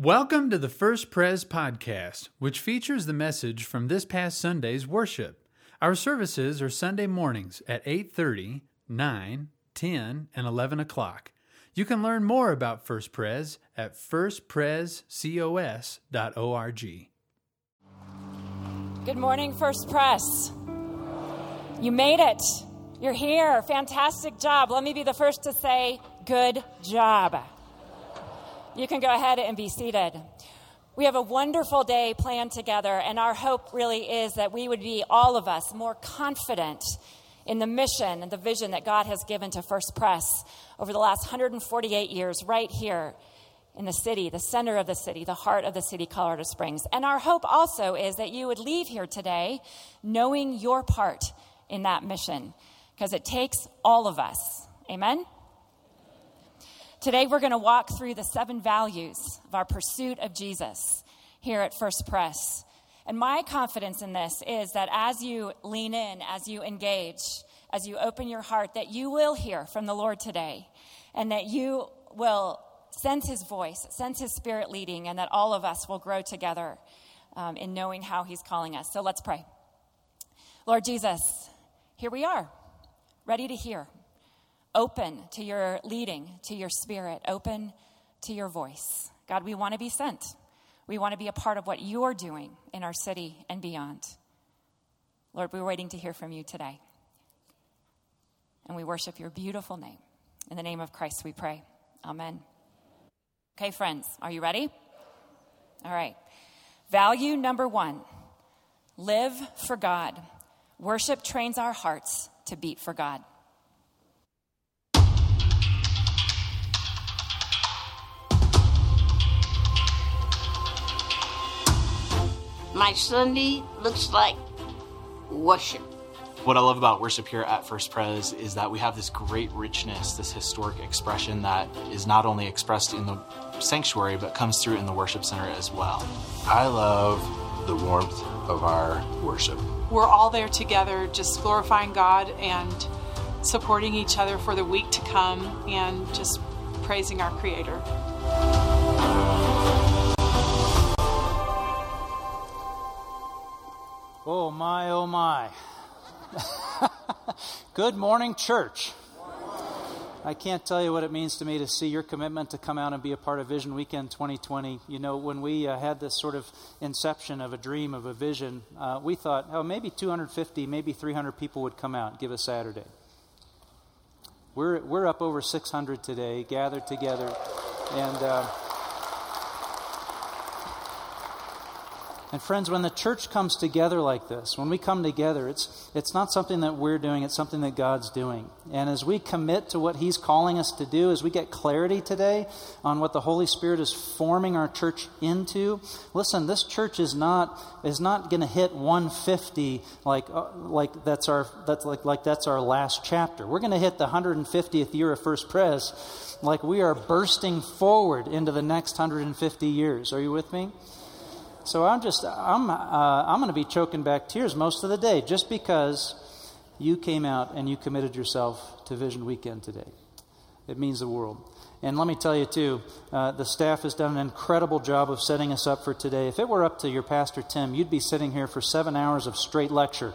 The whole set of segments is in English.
Welcome to the First Pres podcast, which features the message from this past Sunday's worship. Our services are Sunday mornings at 8:30, 9, 10, and 11 o'clock. You can learn more about First Pres at firstprescos.org. Good morning, First Pres. You made it. You're here. Fantastic job. Let me be the first to say, good job. You can go ahead and be seated. We have a wonderful day planned together, and our hope really is that we would be, all of us, more confident in the mission and the vision that God has given to First Pres over the last 148 years, right here in the city, the center of the city, the heart of the city, Colorado Springs. And our hope also is that you would leave here today knowing your part in that mission, because it takes all of us. Amen? Today, we're going to walk through the seven values of our pursuit of Jesus here at First Pres. And my confidence in this is that as you lean in, as you engage, as you open your heart, that you will hear from the Lord today and that you will sense his voice, sense his spirit leading, and that all of us will grow together um, in knowing how he's calling us. So let's pray. Lord Jesus, here we are, ready to hear open to your leading, to your spirit, open to your voice. God, we want to be sent. We want to be a part of what you're doing in our city and beyond. Lord, we're waiting to hear from you today. And we worship your beautiful name. In the name of Christ, we pray. Amen. Okay, friends, are you ready? All right. Value number one live for God. Worship trains our hearts to beat for God. My Sunday looks like worship. What I love about worship here at First Pres is that we have this great richness, this historic expression that is not only expressed in the sanctuary but comes through in the worship center as well. I love the warmth of our worship. We're all there together, just glorifying God and supporting each other for the week to come and just praising our Creator. Oh my, oh my. Good morning, church. I can't tell you what it means to me to see your commitment to come out and be a part of Vision Weekend 2020. You know, when we uh, had this sort of inception of a dream, of a vision, uh, we thought, oh, maybe 250, maybe 300 people would come out give a Saturday. We're, we're up over 600 today, gathered together. And. Uh, And friends, when the church comes together like this, when we come together, it's, it's not something that we're doing, it's something that God's doing. And as we commit to what He's calling us to do, as we get clarity today on what the Holy Spirit is forming our church into, listen, this church is not, is not going to hit 150 like, uh, like, that's our, that's like, like that's our last chapter. We're going to hit the 150th year of First Pres like we are bursting forward into the next 150 years. Are you with me? So I'm just, I'm, uh, I'm going to be choking back tears most of the day just because you came out and you committed yourself to Vision Weekend today. It means the world. And let me tell you, too, uh, the staff has done an incredible job of setting us up for today. If it were up to your pastor, Tim, you'd be sitting here for seven hours of straight lecture.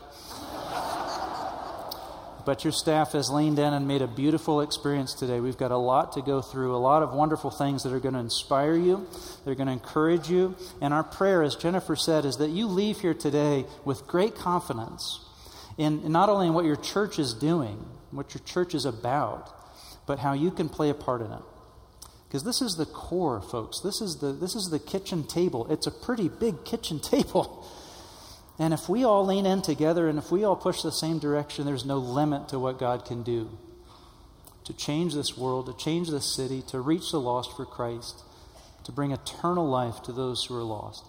But your staff has leaned in and made a beautiful experience today. We've got a lot to go through, a lot of wonderful things that are going to inspire you, they're going to encourage you. And our prayer, as Jennifer said, is that you leave here today with great confidence in not only in what your church is doing, what your church is about, but how you can play a part in it. Because this is the core, folks. This is the, this is the kitchen table. It's a pretty big kitchen table. And if we all lean in together and if we all push the same direction, there's no limit to what God can do to change this world, to change this city, to reach the lost for Christ, to bring eternal life to those who are lost.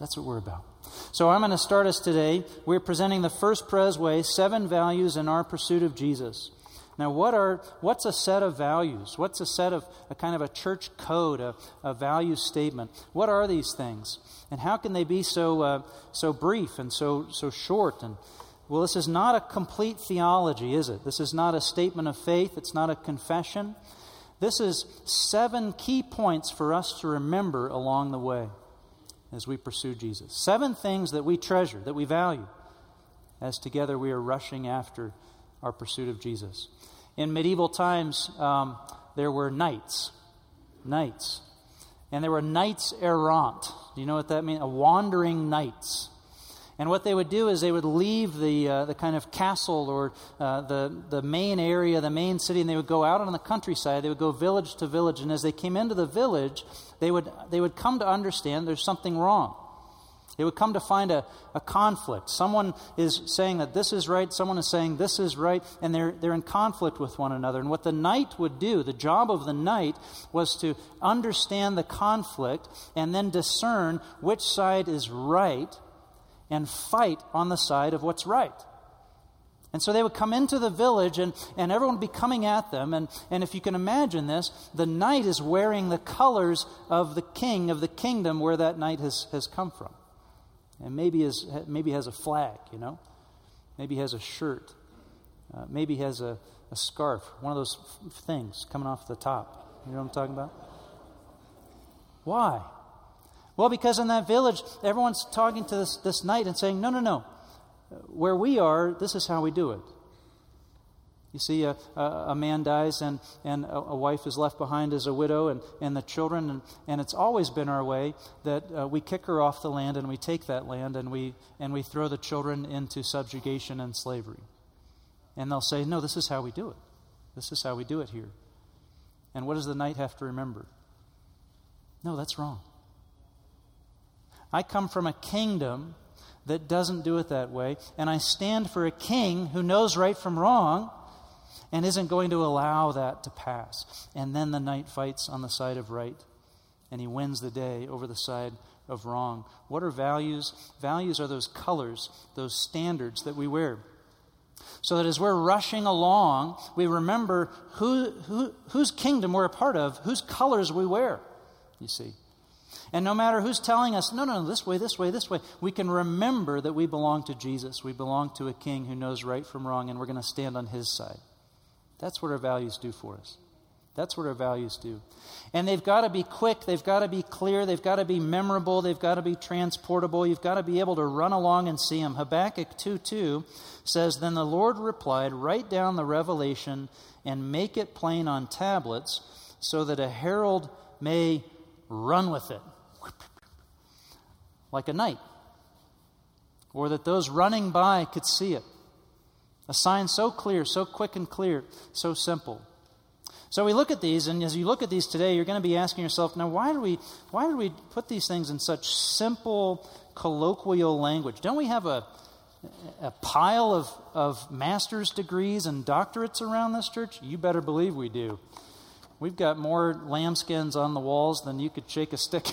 That's what we're about. So I'm going to start us today. We're presenting the first Pres way, seven values in our pursuit of Jesus. Now, what are, what's a set of values? What's a set of a kind of a church code, a, a value statement? What are these things? And how can they be so, uh, so brief and so, so short? And well, this is not a complete theology, is it? This is not a statement of faith. It's not a confession. this is seven key points for us to remember along the way as we pursue Jesus. Seven things that we treasure, that we value, as together we are rushing after our pursuit of Jesus. In medieval times, um, there were knights. Knights. And there were knights errant. Do you know what that means? A wandering knights. And what they would do is they would leave the, uh, the kind of castle or uh, the, the main area, the main city, and they would go out on the countryside. They would go village to village. And as they came into the village, they would, they would come to understand there's something wrong. They would come to find a, a conflict. Someone is saying that this is right, someone is saying this is right, and they're, they're in conflict with one another. And what the knight would do, the job of the knight, was to understand the conflict and then discern which side is right and fight on the side of what's right. And so they would come into the village, and, and everyone would be coming at them. And, and if you can imagine this, the knight is wearing the colors of the king of the kingdom where that knight has, has come from. And maybe, is, maybe has a flag, you know? Maybe has a shirt. Uh, maybe has a, a scarf, one of those f- things coming off the top. You know what I'm talking about? Why? Well, because in that village, everyone's talking to this, this knight and saying, no, no, no. Where we are, this is how we do it. You see, a, a, a man dies and, and a, a, wife is left behind as a widow and, and the children, and, and it's always been our way that uh, we kick her off the land and we take that land and we, and we throw the children into subjugation and slavery. And they'll say, No, this is how we do it. This is how we do it here. And what does the knight have to remember? No, that's wrong. I come from a kingdom that doesn't do it that way, and I stand for a king who knows right from wrong and isn't going to allow that to pass. And then the knight fights on the side of right, and he wins the day over the side of wrong. What are values? Values are those colors, those standards that we wear. So that as we're rushing along, we remember who, who, whose kingdom we're a part of, whose colors we wear, you see. And no matter who's telling us, no, no, no, this way, this way, this way, we can remember that we belong to Jesus. We belong to a king who knows right from wrong, and we're going to stand on his side. That's what our values do for us. That's what our values do. And they've got to be quick, they've got to be clear, they've got to be memorable, they've got to be transportable. You've got to be able to run along and see them. Habakkuk 2 2 says, Then the Lord replied, Write down the revelation and make it plain on tablets so that a herald may run with it like a knight, or that those running by could see it. A sign so clear, so quick and clear, so simple. So we look at these, and as you look at these today, you're going to be asking yourself, now why do we why do we put these things in such simple, colloquial language? Don't we have a a pile of, of master's degrees and doctorates around this church? You better believe we do. We've got more lambskins on the walls than you could shake a stick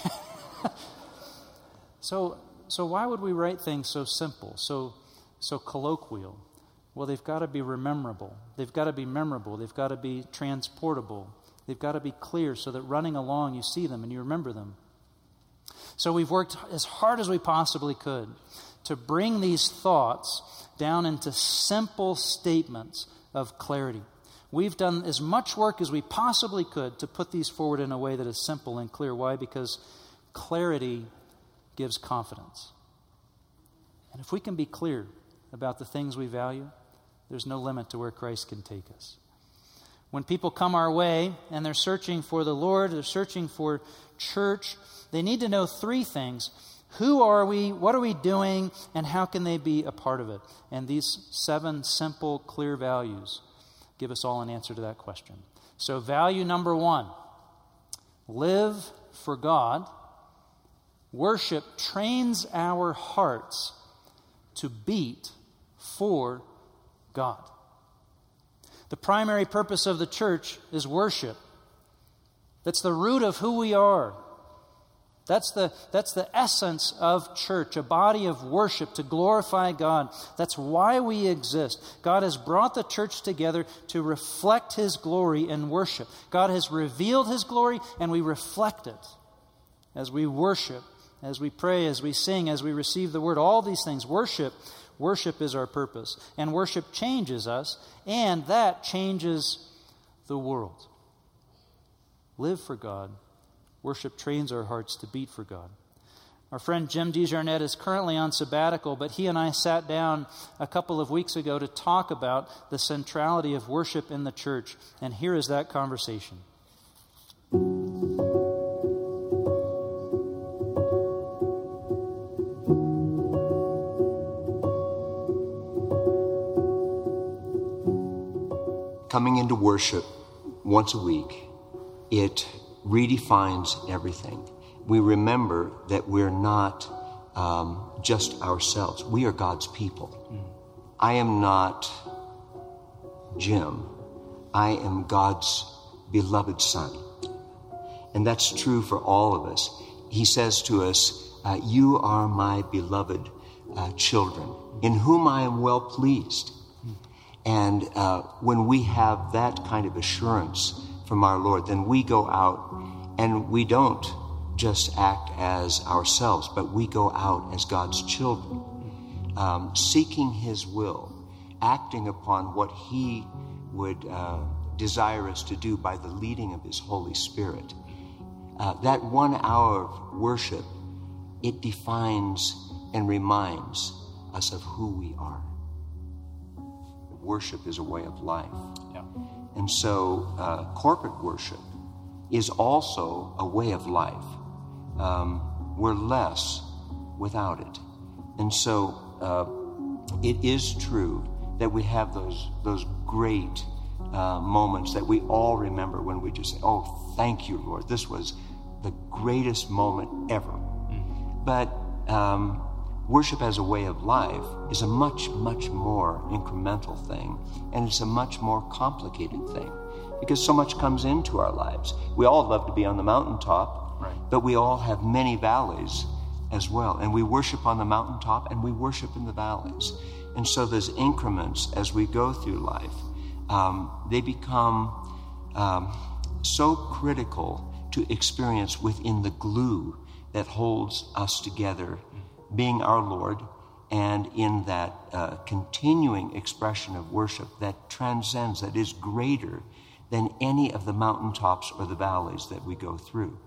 so, so why would we write things so simple, so, so colloquial? Well, they've got to be rememberable. They've got to be memorable. They've got to be transportable. They've got to be clear so that running along you see them and you remember them. So we've worked as hard as we possibly could to bring these thoughts down into simple statements of clarity. We've done as much work as we possibly could to put these forward in a way that is simple and clear. Why? Because clarity gives confidence. And if we can be clear about the things we value, there's no limit to where Christ can take us. When people come our way and they're searching for the Lord, they're searching for church, they need to know three things. Who are we? What are we doing? And how can they be a part of it? And these seven simple, clear values give us all an answer to that question. So, value number one live for God Worship trains our hearts to beat for God. The primary purpose of the church is worship. That's the root of who we are. That's the, that's the essence of church, a body of worship to glorify God. That's why we exist. God has brought the church together to reflect His glory in worship. God has revealed His glory, and we reflect it as we worship as we pray, as we sing, as we receive the word, all these things. Worship, worship is our purpose. And worship changes us, and that changes the world. live for God. Worship trains our hearts to beat for God. Our friend Jim DeJarnette is currently on sabbatical, but he and I sat down a couple of weeks ago to talk about the centrality of worship in the church. And here is that conversation. Coming into worship once a week, it redefines everything. We remember that we're not um, just ourselves, we are God's people. I am not Jim, I am God's beloved son. And that's true for all of us. He says to us, uh, You are my beloved uh, children, in whom I am well pleased. And uh, when we have that kind of assurance from our Lord, then we go out and we don't just act as ourselves, but we go out as God's children, um, seeking His will, acting upon what He would uh, desire us to do by the leading of His Holy Spirit. Uh, that one hour of worship, it defines and reminds us of who we are worship is a way of life. Yeah. And so uh, corporate worship is also a way of life. Um, we're less without it. And so uh, it is true that we have those, those great uh, moments that we all remember when we just say, Oh, thank you, Lord. This was the greatest moment ever. Mm-hmm. But um, worship as a way of life is a much, much more incremental thing, and it's a much more complicated thing because so much comes into our lives. We all love to be on the mountaintop, right. but we all have many valleys as well. And we worship on the mountaintop and we worship in the valleys. And so those increments as we go through life, um, they become um, so critical to experience within the glue that holds us together being our Lord, and in that uh, continuing expression of worship that transcends, that is greater than any of the mountaintops or the valleys that we go through.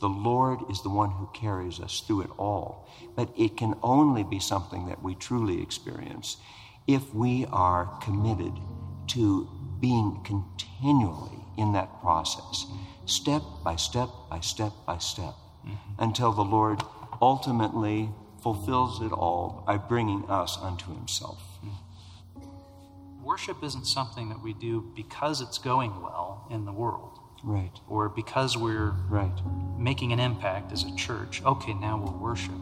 The Lord is the one who carries us through it all, but it can only be something that we truly experience if we are committed to being continually in that process, step by step by step by step, mm-hmm. until the Lord ultimately fulfills it all by bringing us unto himself. Worship isn't something that we do because it's going well in the world. Right. Or because we're right. making an impact as a church. Okay, now we'll worship.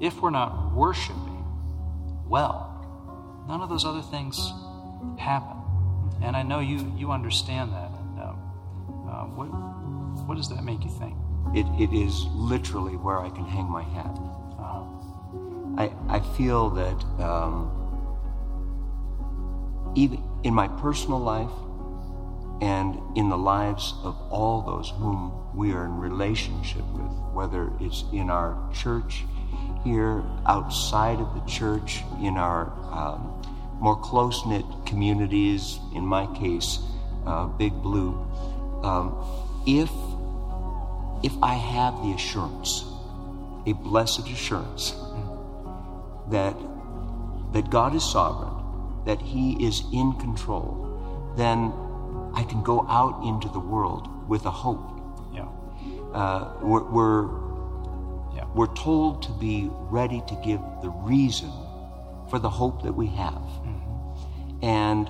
If we're not worshiping well, none of those other things happen. And I know you, you understand that. And uh, uh, what, what does that make you think? It, it is literally where I can hang my hat. I, I feel that um, even in my personal life and in the lives of all those whom we are in relationship with, whether it's in our church here, outside of the church, in our um, more close knit communities, in my case, uh, Big Blue, um, if if I have the assurance, a blessed assurance that, that God is sovereign, that He is in control, then I can go out into the world with a hope. Yeah. Uh, we're, we're, yeah. we're told to be ready to give the reason for the hope that we have. Mm-hmm. And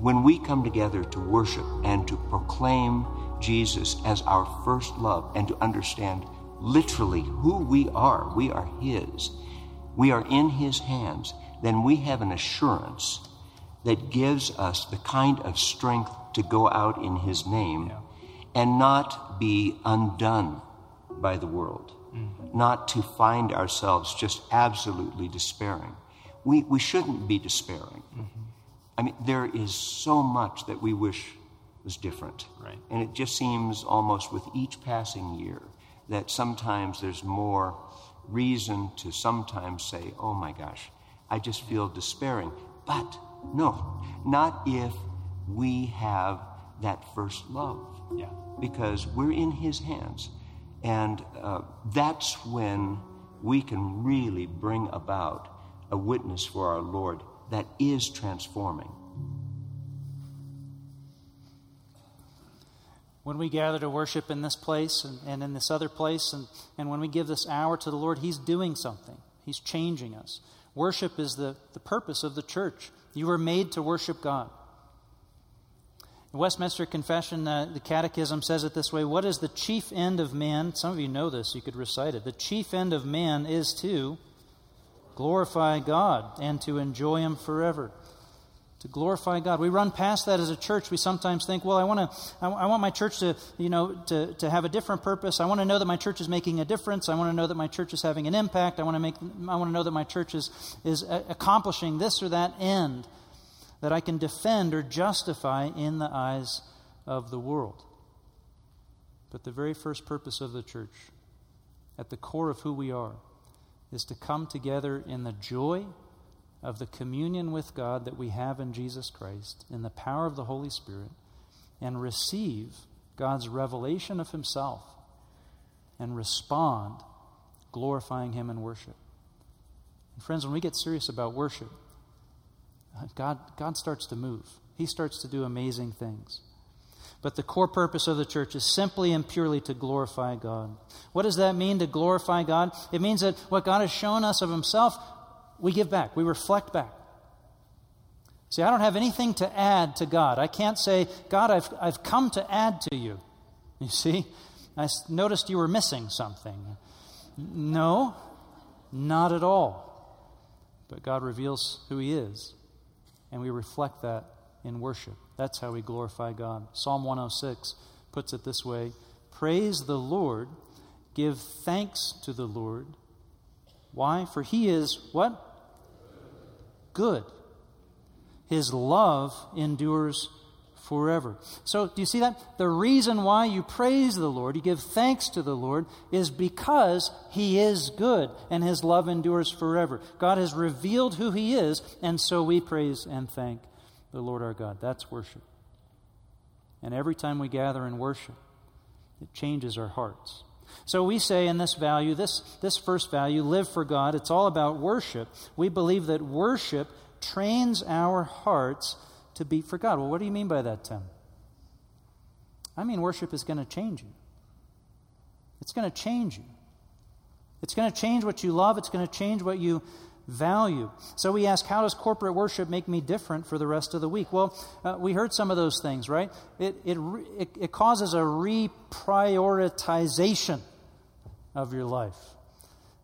when we come together to worship and to proclaim Jesus as our first love and to understand literally who we are, we are His we are in His hands, then we have an assurance that gives us the kind of strength to go out in His name yeah. and not be undone by the world, mm-hmm. not to find ourselves just absolutely despairing. We, we shouldn't be despairing. Mm-hmm. I mean, there is so much that we wish was different. Right. And it just seems almost with each passing year that sometimes there's more reason to sometimes say, oh my gosh, I just feel despairing. But no, not if we have that first love. Yeah. Because we're in His hands. And uh, that's when we can really bring about a witness for our Lord that is transforming. When we gather to worship in this place and, and in this other place, and, and when we give this hour to the Lord, He's doing something. He's changing us. Worship is the, the purpose of the church. You were made to worship God. In Westminster Confession, uh, the Catechism says it this way What is the chief end of man? Some of you know this, you could recite it. The chief end of man is to glorify God and to enjoy Him forever. To glorify God. We run past that as a church. We sometimes think, well, I want to, I, I want my church to, you know, to, to have a different purpose. I want to know that my church is making a difference. I want to know that my church is having an impact. I want to make, I want to know that my church is, is accomplishing this or that end that I can defend or justify in the eyes of the world. But the very first purpose of the church, at the core of who we are, is to come together in the joy of the communion with God that we have in Jesus Christ, in the power of the Holy Spirit, and receive God's revelation of Himself and respond, glorifying Him in worship. And friends, when we get serious about worship, God, God starts to move. He starts to do amazing things. But the core purpose of the church is simply and purely to glorify God. What does that mean to glorify God? It means that what God has shown us of Himself, we give back, we reflect back. See, I don't have anything to add to God. I can't say, God, I've, I've come to add to you. You see? I noticed you were missing something. No, not at all. But God reveals who He is, and we reflect that in worship. That's how we glorify God. Psalm 106 puts it this way Praise the Lord, give thanks to the Lord. Why? For he is what? Good. His love endures forever. So, do you see that? The reason why you praise the Lord, you give thanks to the Lord, is because He is good and His love endures forever. God has revealed who He is, and so we praise and thank the Lord our God. That's worship. And every time we gather in worship, it changes our hearts. So we say in this value, this, this first value, live for God, it's all about worship. We believe that worship trains our hearts to beat for God. Well, what do you mean by that, Tim? I mean, worship is going to change you. It's going to change you. It's going to change what you love. It's going to change what you value. So we ask, how does corporate worship make me different for the rest of the week? Well, uh, we heard some of those things, right? It, it, it, it causes a reprioritization of your life.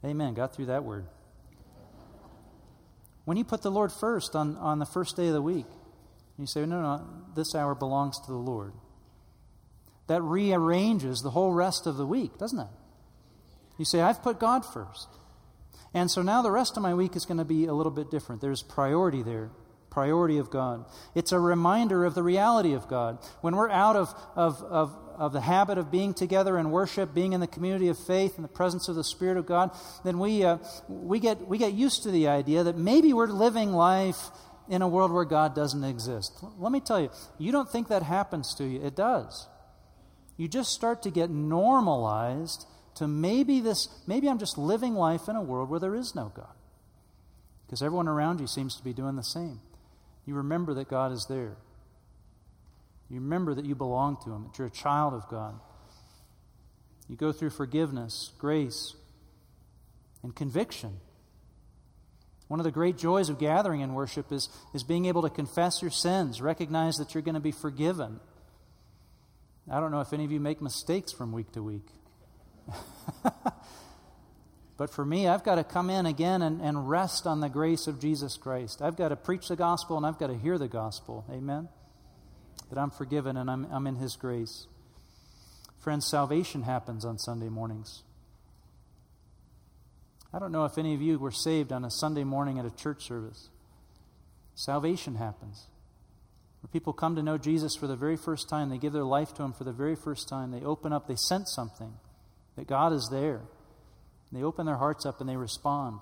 Amen. Got through that word. When you put the Lord first on, on the first day of the week, you say, no, no, this hour belongs to the Lord. That rearranges the whole rest of the week, doesn't it? You say, I've put God first. And so now the rest of my week is going to be a little bit different. There's priority there, priority of God. It's a reminder of the reality of God. When we're out of, of, of, of the habit of being together in worship, being in the community of faith, in the presence of the Spirit of God, then we, uh, we, get, we get used to the idea that maybe we're living life in a world where God doesn't exist. Let me tell you, you don't think that happens to you. It does. You just start to get normalized to maybe this, maybe I'm just living life in a world where there is no God. Because everyone around you seems to be doing the same. You remember that God is there. You remember that you belong to Him, that you're a child of God. You go through forgiveness, grace, and conviction. One of the great joys of gathering in worship is, is being able to confess your sins, recognize that you're going to be forgiven. I don't know if any of you make mistakes from week to week. but for me, I've got to come in again and, and rest on the grace of Jesus Christ. I've got to preach the gospel and I've got to hear the gospel. Amen? That I'm forgiven and I'm, I'm in His grace. Friends, salvation happens on Sunday mornings. I don't know if any of you were saved on a Sunday morning at a church service. Salvation happens. Where people come to know Jesus for the very first time, they give their life to Him for the very first time, they open up, they sense something that God is there. They open their hearts up and they respond.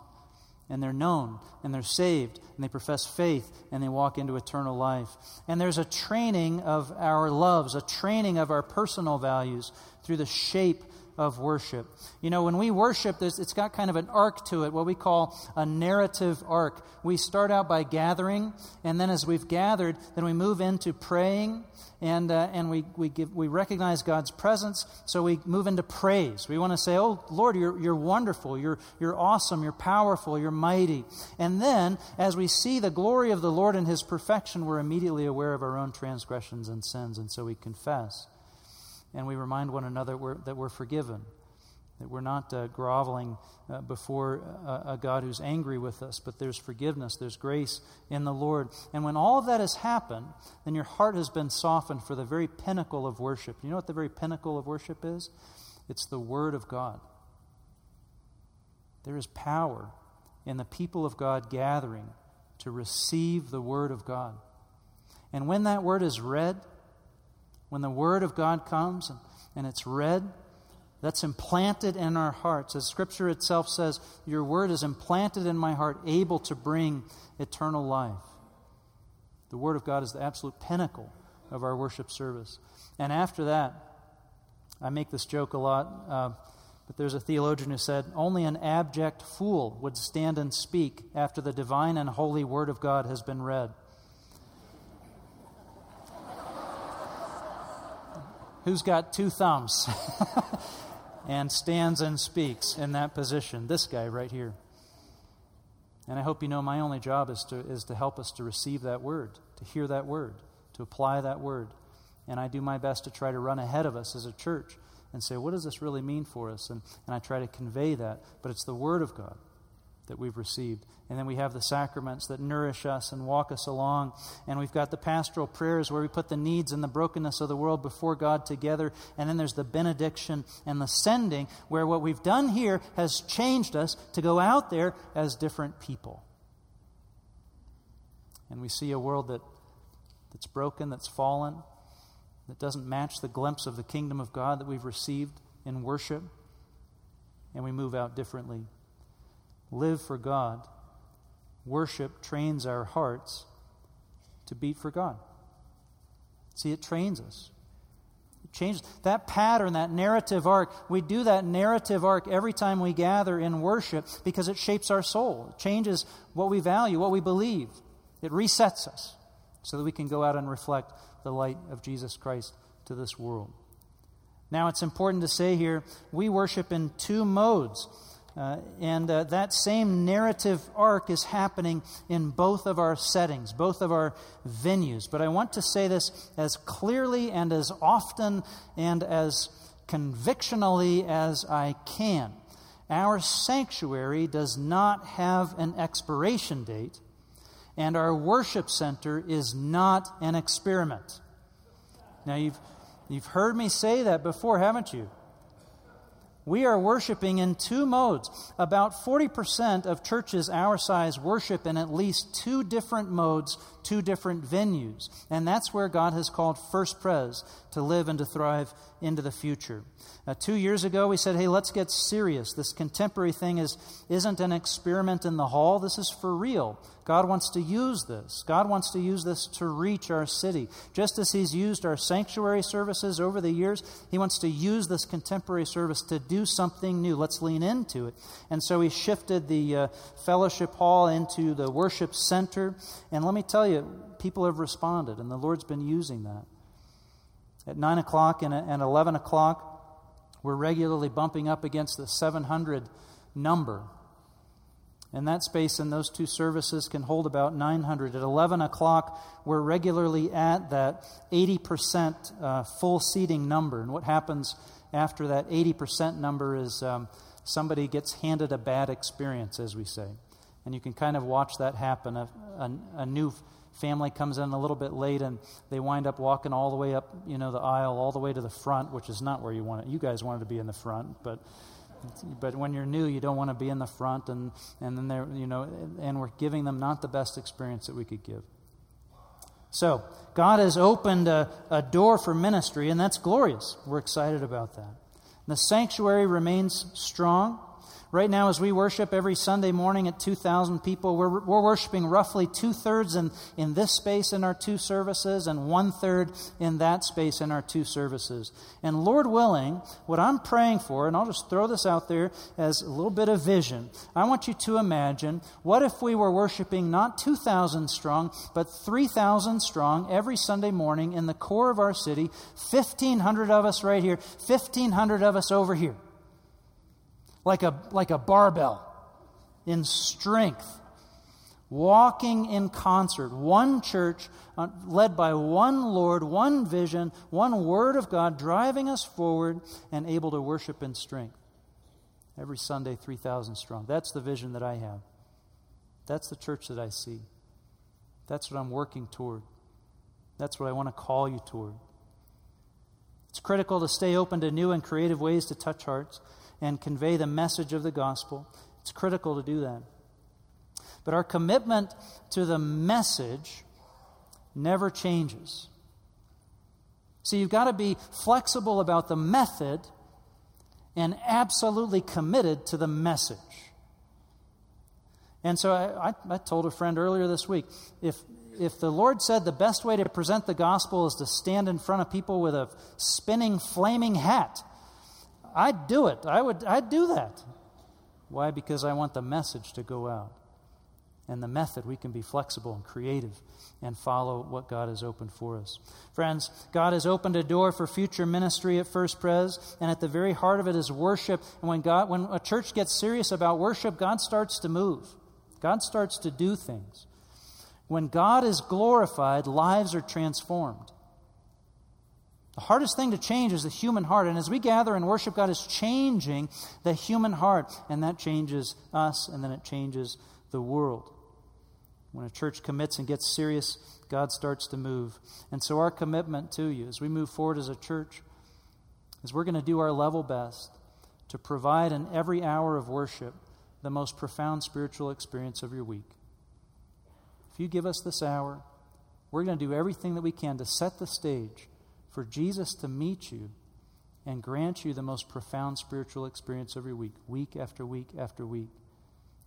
and they're known and they're saved and they profess faith and they walk into eternal life. And there's a training of our loves, a training of our personal values through the shape of worship. You know, when we worship, this, it's got kind of an arc to it, what we call a narrative arc. We start out by gathering, and then as we've gathered, then we move into praying, and, uh, and we, we, give, we recognize God's presence, so we move into praise. We want to say, Oh, Lord, you're, you're wonderful, you're, you're awesome, you're powerful, you're mighty. And then, as we see the glory of the Lord and His perfection, we're immediately aware of our own transgressions and sins, and so we confess and we remind one another we're, that we're forgiven, that we're not uh, groveling uh, before a, a, God who's angry with us, but there's forgiveness, there's grace in the Lord. And when all of that has happened, then your heart has been softened for the very pinnacle of worship. You know what the very pinnacle of worship is? It's the Word of God. There is power in the people of God gathering to receive the Word of God. And when that Word is read, when the Word of God comes and, and it's read, that's implanted in our hearts. As Scripture itself says, Your Word is implanted in my heart, able to bring eternal life. The Word of God is the absolute pinnacle of our worship service. And after that, I make this joke a lot, uh, but there's a theologian who said, Only an abject fool would stand and speak after the divine and holy Word of God has been read. Who's got two thumbs and stands and speaks in that position? This guy right here. And I hope you know my only job is to, is to help us to receive that word, to hear that word, to apply that word. And I do my best to try to run ahead of us as a church and say, what does this really mean for us? And, and I try to convey that. But it's the Word of God that we've received. And then we have the sacraments that nourish us and walk us along. And we've got the pastoral prayers where we put the needs and the brokenness of the world before God together. And then there's the benediction and the sending, where what we've done here has changed us to go out there as different people. And we see a world that, that's broken, that's fallen, that doesn't match the glimpse of the kingdom of God that we've received in worship. And we move out differently live for God. Worship trains our hearts to beat for God. See, it trains us. It changes that pattern, that narrative arc. We do that narrative arc every time we gather in worship because it shapes our soul. It changes what we value, what we believe. It resets us so that we can go out and reflect the light of Jesus Christ to this world. Now, it's important to say here we worship in two modes. Uh, and uh, that same narrative arc is happening in both of our settings, both of our venues. But I want to say this as clearly and as often and as convictionally as I can. Our sanctuary does not have an expiration date, and our worship center is not an experiment. Now, you've, you've heard me say that before, haven't you? We are worshiping in two modes. About 40% of churches our size worship in at least two different modes, two different venues. And that's where God has called First Pres to live and to thrive into the future. Uh, two years ago, we said, hey, let's get serious. This contemporary thing is, isn't an experiment in the hall, this is for real. God wants to use this. God wants to use this to reach our city. Just as He's used our sanctuary services over the years, He wants to use this contemporary service to do something new. Let's lean into it. And so He shifted the uh, fellowship hall into the worship center. And let me tell you, people have responded, and the Lord's been using that. At 9 o'clock and, and 11 o'clock, we're regularly bumping up against the 700 number and that space in those two services can hold about 900. At 11 o'clock, we're regularly at that 80% uh, full seating number. And what happens after that 80% number is um, somebody gets handed a bad experience, as we say. And you can kind of watch that happen. A, a, a new family comes in a little bit late and they wind up walking all the way up, you know, the aisle, all the way to the front, which is not where you want it. You guys wanted to be in the front, but but when you're new, you don't want to be in the front, and, and then they're, you know, and we're giving them not the best experience that we could give. So, God has opened a, a door for ministry, and that's glorious. We're excited about that. The sanctuary remains strong. Right now, as we worship every Sunday morning at 2,000 people, we're, we're worshiping roughly two thirds in, in this space in our two services and one third in that space in our two services. And Lord willing, what I'm praying for, and I'll just throw this out there as a little bit of vision, I want you to imagine what if we were worshiping not 2,000 strong, but 3,000 strong every Sunday morning in the core of our city, 1,500 of us right here, 1,500 of us over here like a, like a barbell in strength, walking in concert. One church uh, led by one Lord, one vision, one word of God driving us forward and able to worship in strength. Every Sunday, 3,000 strong. That's the vision that I have. That's the church that I see. That's what I'm working toward. That's what I want to call you toward. It's critical to stay open to new and creative ways to touch hearts and convey the message of the gospel. It's critical to do that. But our commitment to the message never changes. So you've got to be flexible about the method and absolutely committed to the message. And so I, I, I, told a friend earlier this week if, if the Lord said the best way to present the gospel is to stand in front of people with a spinning, flaming hat, I'd do it. I would, I'd do that. Why? Because I want the message to go out. And the method, we can be flexible and creative and follow what God has opened for us. Friends, God has opened a door for future ministry at First Pres, and at the very heart of it is worship. And when, God, when a church gets serious about worship, God starts to move, God starts to do things. When God is glorified, lives are transformed. The hardest thing to change is the human heart. And as we gather and worship, God is changing the human heart. And that changes us, and then it changes the world. When a church commits and gets serious, God starts to move. And so, our commitment to you as we move forward as a church is we're going to do our level best to provide in every hour of worship the most profound spiritual experience of your week. If you give us this hour, we're going to do everything that we can to set the stage for Jesus to meet you and grant you the most profound spiritual experience every week, week after week after week.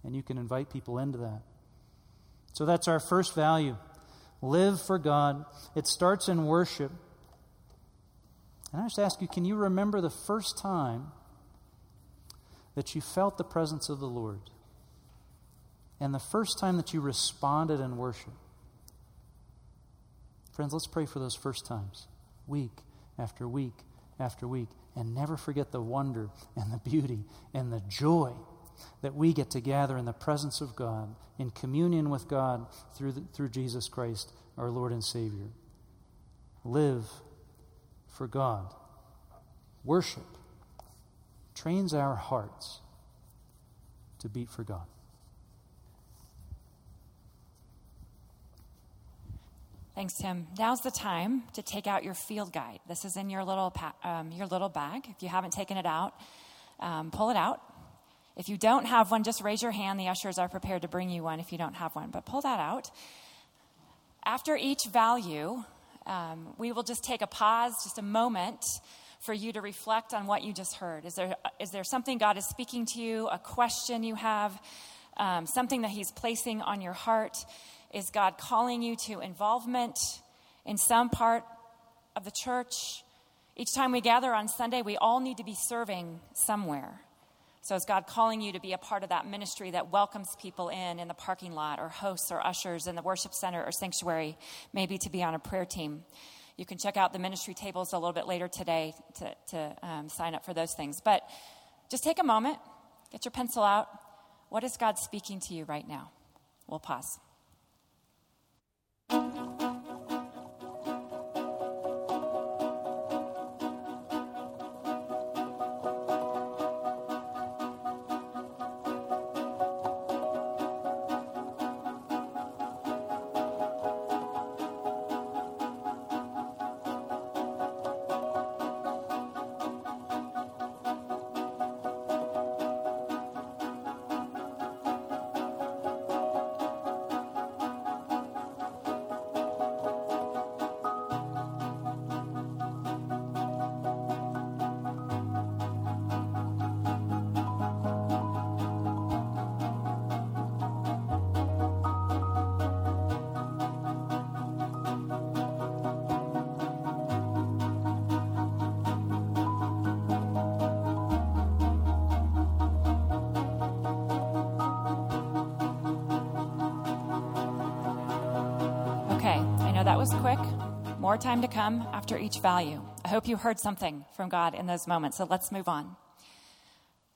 And you can invite people into that. So that's our first value. Live for God. It starts in worship. And I just ask you can you remember the first time that you felt the presence of the Lord? And the first time that you responded in worship? Friends, let's pray for those first times week after week after week, and never forget the wonder and the beauty and the joy that we get to gather in the presence of God, in communion with God through, the, through Jesus Christ, our Lord and Savior. Live for God. Worship trains our hearts to beat for God. Thanks, Tim. Now's the time to take out your field guide. This is in your little, um, your little bag. If you haven't taken it out, um, pull it out. If you don't have one, just raise your hand. The ushers are prepared to bring you one if you don't have one. But pull that out. After each value, um, we will just take a pause, just a moment for you to reflect on what you just heard. Is there, is there something God is speaking to you, a question you have, um, something that He's placing on your heart? Is God calling you to involvement in some part of the church? Each time we gather on Sunday, we all need to be serving somewhere. So, is God calling you to be a part of that ministry that welcomes people in in the parking lot, or hosts or ushers in the worship center or sanctuary, maybe to be on a prayer team? You can check out the ministry tables a little bit later today to, to um, sign up for those things. But just take a moment, get your pencil out. What is God speaking to you right now? We'll pause. More time to come after each value. I hope you heard something from God in those moments. So let's move on.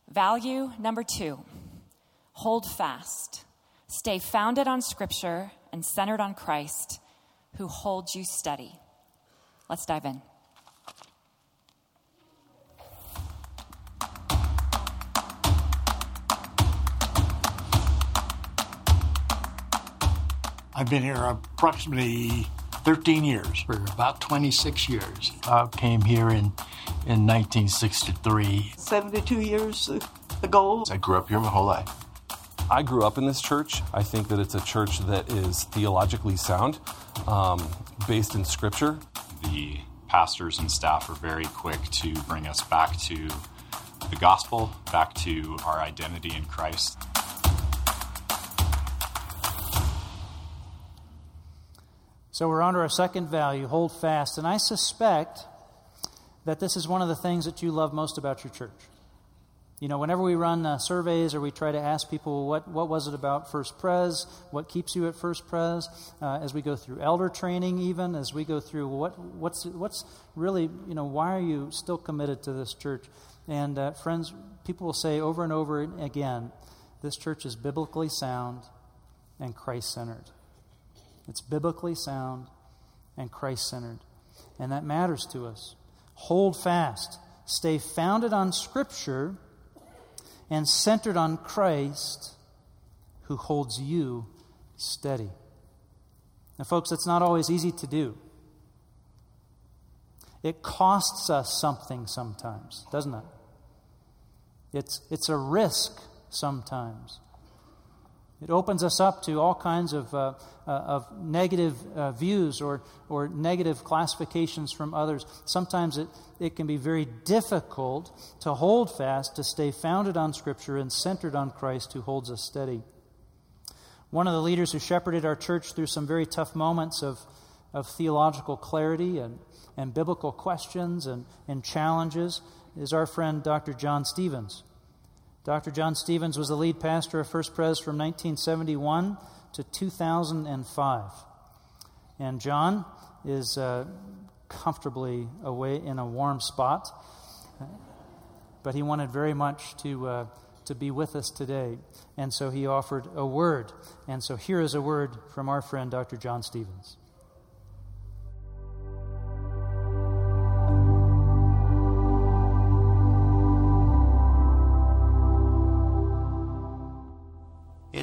Value number two hold fast. Stay founded on Scripture and centered on Christ, who holds you steady. Let's dive in. I've been here approximately 13 years. For about 26 years. I came here in, in 1963. 72 years ago. I grew up here my whole life. I grew up in this church. I think that it's a church that is theologically sound, um, based in Scripture. The pastors and staff are very quick to bring us back to the gospel, back to our identity in Christ. So we're on to our second value hold fast. And I suspect that this is one of the things that you love most about your church. You know, whenever we run uh, surveys or we try to ask people what, what was it about First Pres, what keeps you at First Pres, uh, as we go through elder training, even as we go through what, what's, what's really, you know, why are you still committed to this church? And uh, friends, people will say over and over again, this church is biblically sound and Christ centered. It's biblically sound and Christ centered. And that matters to us. Hold fast. Stay founded on Scripture and centered on Christ who holds you steady. Now, folks, it's not always easy to do. It costs us something sometimes, doesn't it? It's, it's a risk sometimes. It opens us up to all kinds of, uh, uh, of negative uh, views or, or negative classifications from others. Sometimes it, it can be very difficult to hold fast, to stay founded on Scripture and centered on Christ who holds us steady. One of the leaders who shepherded our church through some very tough moments of, of theological clarity and, and biblical questions and, and challenges is our friend Dr. John Stevens. Dr. John Stevens was the lead pastor of First Pres from 1971 to 2005. And John is uh, comfortably away in a warm spot, but he wanted very much to, uh, to be with us today. And so he offered a word. And so here is a word from our friend, Dr. John Stevens.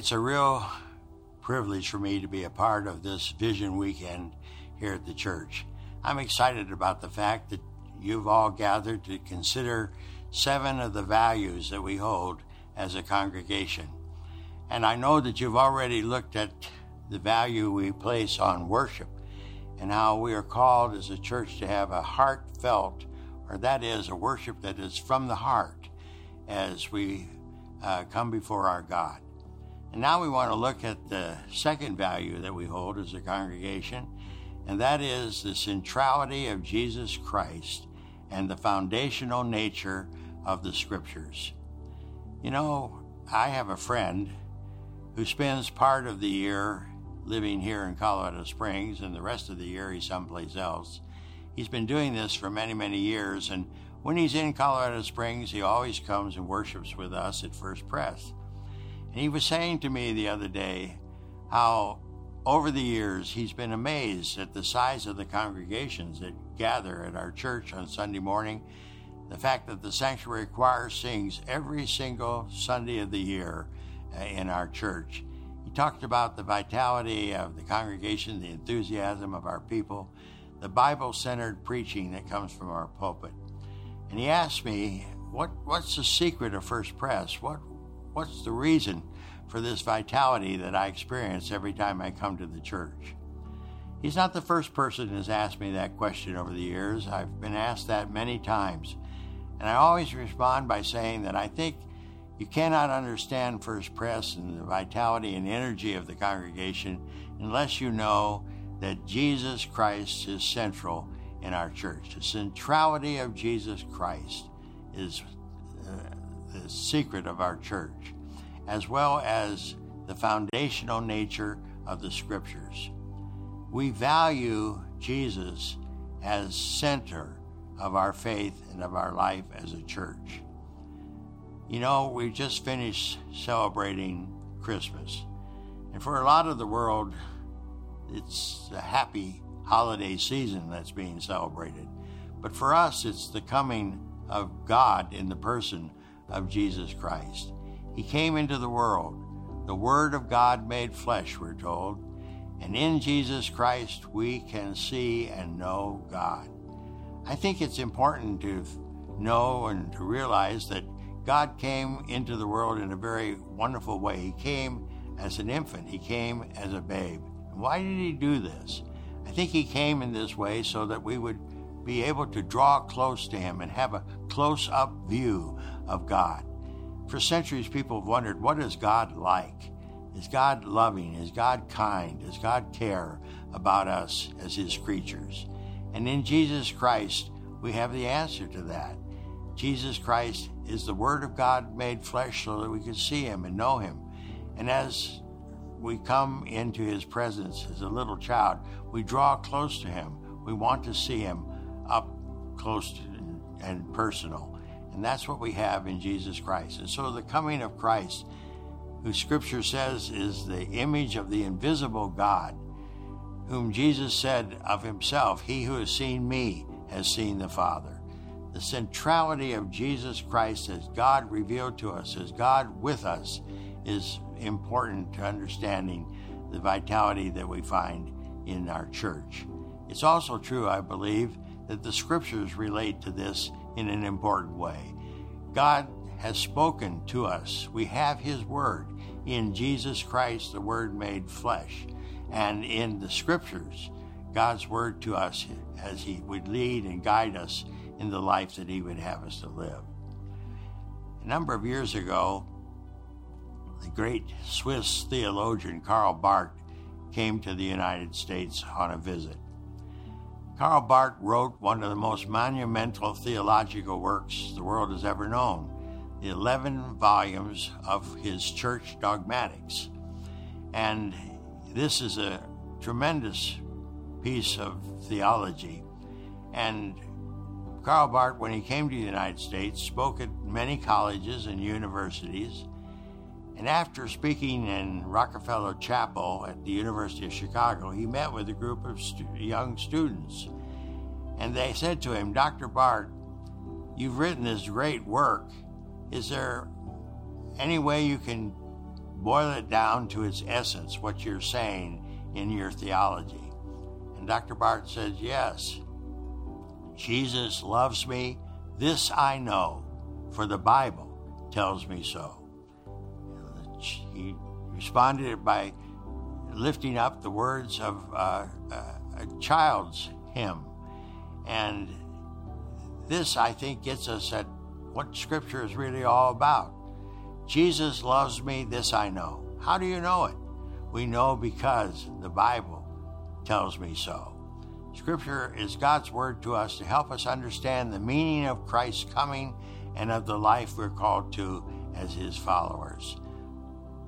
It's a real privilege for me to be a part of this Vision Weekend here at the church. I'm excited about the fact that you've all gathered to consider seven of the values that we hold as a congregation. And I know that you've already looked at the value we place on worship and how we are called as a church to have a heartfelt, or that is, a worship that is from the heart as we uh, come before our God. Now we want to look at the second value that we hold as a congregation, and that is the centrality of Jesus Christ and the foundational nature of the scriptures. You know, I have a friend who spends part of the year living here in Colorado Springs, and the rest of the year he's someplace else. He's been doing this for many, many years, and when he's in Colorado Springs, he always comes and worships with us at First Pres. And he was saying to me the other day how over the years he's been amazed at the size of the congregations that gather at our church on Sunday morning. The fact that the sanctuary choir sings every single Sunday of the year uh, in our church. He talked about the vitality of the congregation, the enthusiasm of our people, the Bible centered preaching that comes from our pulpit. And he asked me, what, What's the secret of First Pres? What, What's the reason for this vitality that I experience every time I come to the church? He's not the first person who's asked me that question over the years. I've been asked that many times. And I always respond by saying that I think you cannot understand First Pres and the vitality and energy of the congregation unless you know that Jesus Christ is central in our church. The centrality of Jesus Christ is the secret of our church, as well as the foundational nature of the scriptures. we value Jesus as center of our faith and of our life as a church. You know, we just finished celebrating Christmas. And for a lot of the world, it's a happy holiday season that's being celebrated. But for us, it's the coming of God in the person of Jesus Christ. He came into the world, the Word of God made flesh, we're told, and in Jesus Christ we can see and know God. I think it's important to know and to realize that God came into the world in a very wonderful way. He came as an infant, He came as a babe. Why did He do this? I think He came in this way so that we would be able to draw close to Him and have a close up view of God. For centuries, people have wondered what is God like? Is God loving? Is God kind? Does God care about us as His creatures? And in Jesus Christ, we have the answer to that. Jesus Christ is the Word of God made flesh so that we can see Him and know Him. And as we come into His presence as a little child, we draw close to Him. We want to see Him close and personal. And that's what we have in Jesus Christ. And so the coming of Christ, who Scripture says is the image of the invisible God, whom Jesus said of himself, He who has seen me has seen the Father. The centrality of Jesus Christ as God revealed to us, as God with us, is important to understanding the vitality that we find in our church. It's also true, I believe, that the scriptures relate to this in an important way. God has spoken to us. We have His Word in Jesus Christ, the Word made flesh, and in the scriptures, God's Word to us as He would lead and guide us in the life that He would have us to live. A number of years ago, the great Swiss theologian Karl Barth came to the United States on a visit. Karl Barth wrote one of the most monumental theological works the world has ever known, the 11 volumes of his church dogmatics. And this is a tremendous piece of theology. And Karl Barth, when he came to the United States, spoke at many colleges and universities. And after speaking in Rockefeller Chapel at the University of Chicago, he met with a group of stu- young students. And they said to him, Dr. Barth, you've written this great work. Is there any way you can boil it down to its essence, what you're saying in your theology? And Dr. Barth says, Yes. Jesus loves me. This I know, for the Bible tells me so he responded by lifting up the words of uh, a child's hymn. And this, I think, gets us at what Scripture is really all about. Jesus loves me, this I know. How do you know it? We know because the Bible tells me so. Scripture is God's word to us to help us understand the meaning of Christ's coming and of the life we're called to as his followers.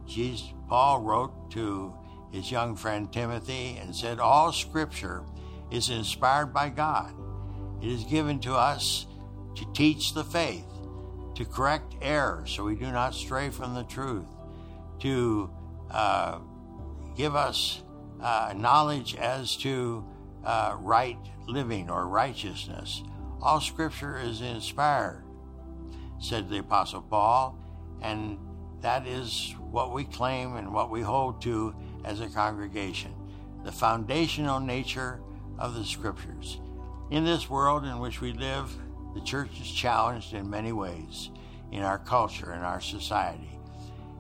Jesus, Paul wrote to his young friend Timothy and said, All scripture is inspired by God. It is given to us to teach the faith, to correct error so we do not stray from the truth, to uh, give us uh, knowledge as to uh, right living or righteousness. All scripture is inspired, said the Apostle Paul, and that is what we claim and what we hold to as a congregation the foundational nature of the scriptures. In this world in which we live, the church is challenged in many ways in our culture and our society.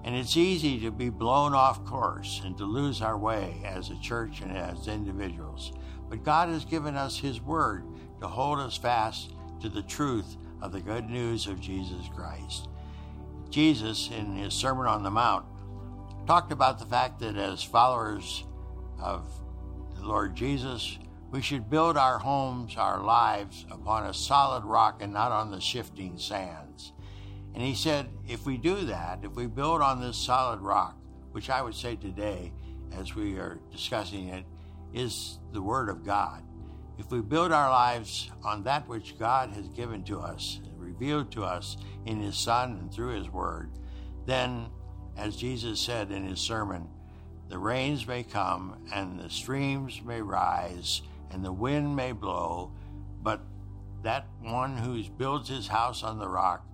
And it's easy to be blown off course and to lose our way as a church and as individuals. But God has given us His Word to hold us fast to the truth of the good news of Jesus Christ. Jesus, in his Sermon on the Mount, talked about the fact that as followers of the Lord Jesus, we should build our homes, our lives upon a solid rock and not on the shifting sands. And he said, if we do that, if we build on this solid rock, which I would say today, as we are discussing it, is the Word of God. If we build our lives on that which God has given to us, revealed to us in His Son and through His Word, then, as Jesus said in His sermon, the rains may come and the streams may rise and the wind may blow, but that one who builds his house on the rock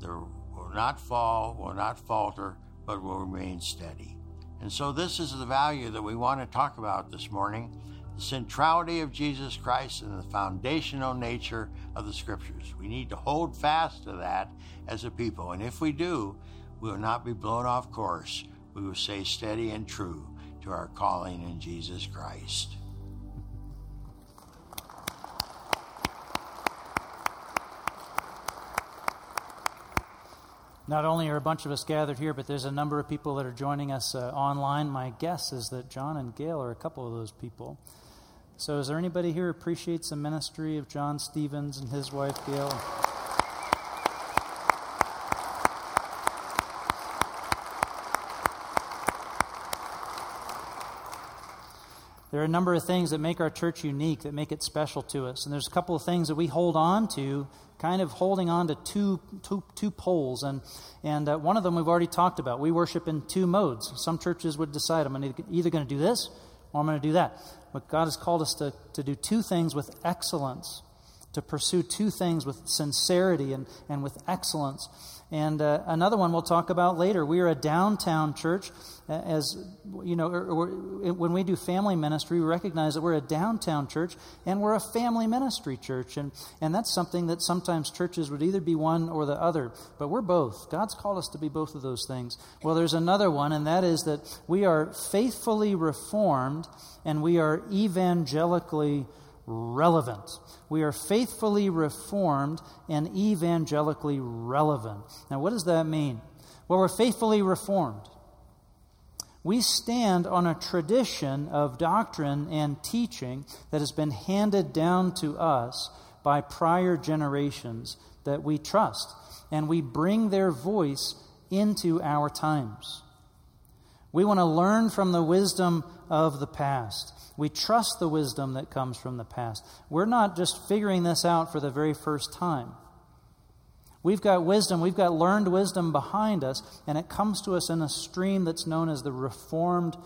there will not fall, will not falter, but will remain steady. And so, this is the value that we want to talk about this morning the centrality of Jesus Christ and the foundational nature of the Scriptures. We need to hold fast to that as a people. And if we do, we will not be blown off course. We will stay steady and true to our calling in Jesus Christ. Not only are a bunch of us gathered here, but there's a number of people that are joining us uh, online. My guess is that John and Gail are a couple of those people. So, is there anybody here appreciates the ministry of John Stevens and his wife Gail? There are a number of things that make our church unique, that make it special to us. And there's a couple of things that we hold on to, kind of holding on to two, two, two poles. And, and uh, one of them we've already talked about. We worship in two modes. Some churches would decide, I'm either going to do this or I'm going to do that. But God has called us to, to do two things with excellence, to pursue two things with sincerity and, and with excellence. And uh, another one we'll talk about later. We are a downtown church. As you know, er, when we do family ministry, we recognize that we're a downtown church and we're a family ministry church. And, and that's something that sometimes churches would either be one or the other. But we're both. God's called us to be both of those things. Well, there's another one, and that is that we are faithfully reformed and we are evangelically relevant. We are faithfully reformed and evangelically relevant. Now, what does that mean? Well, we're faithfully reformed. We stand on a tradition of doctrine and teaching that has been handed down to us by prior generations that we trust, and we bring their voice into our times. We want to learn from the wisdom of the past. We trust the wisdom that comes from the past. We're not just figuring this out for the very first time. We've got wisdom, we've got learned wisdom behind us, and it comes to us in a stream that's known as the Reformed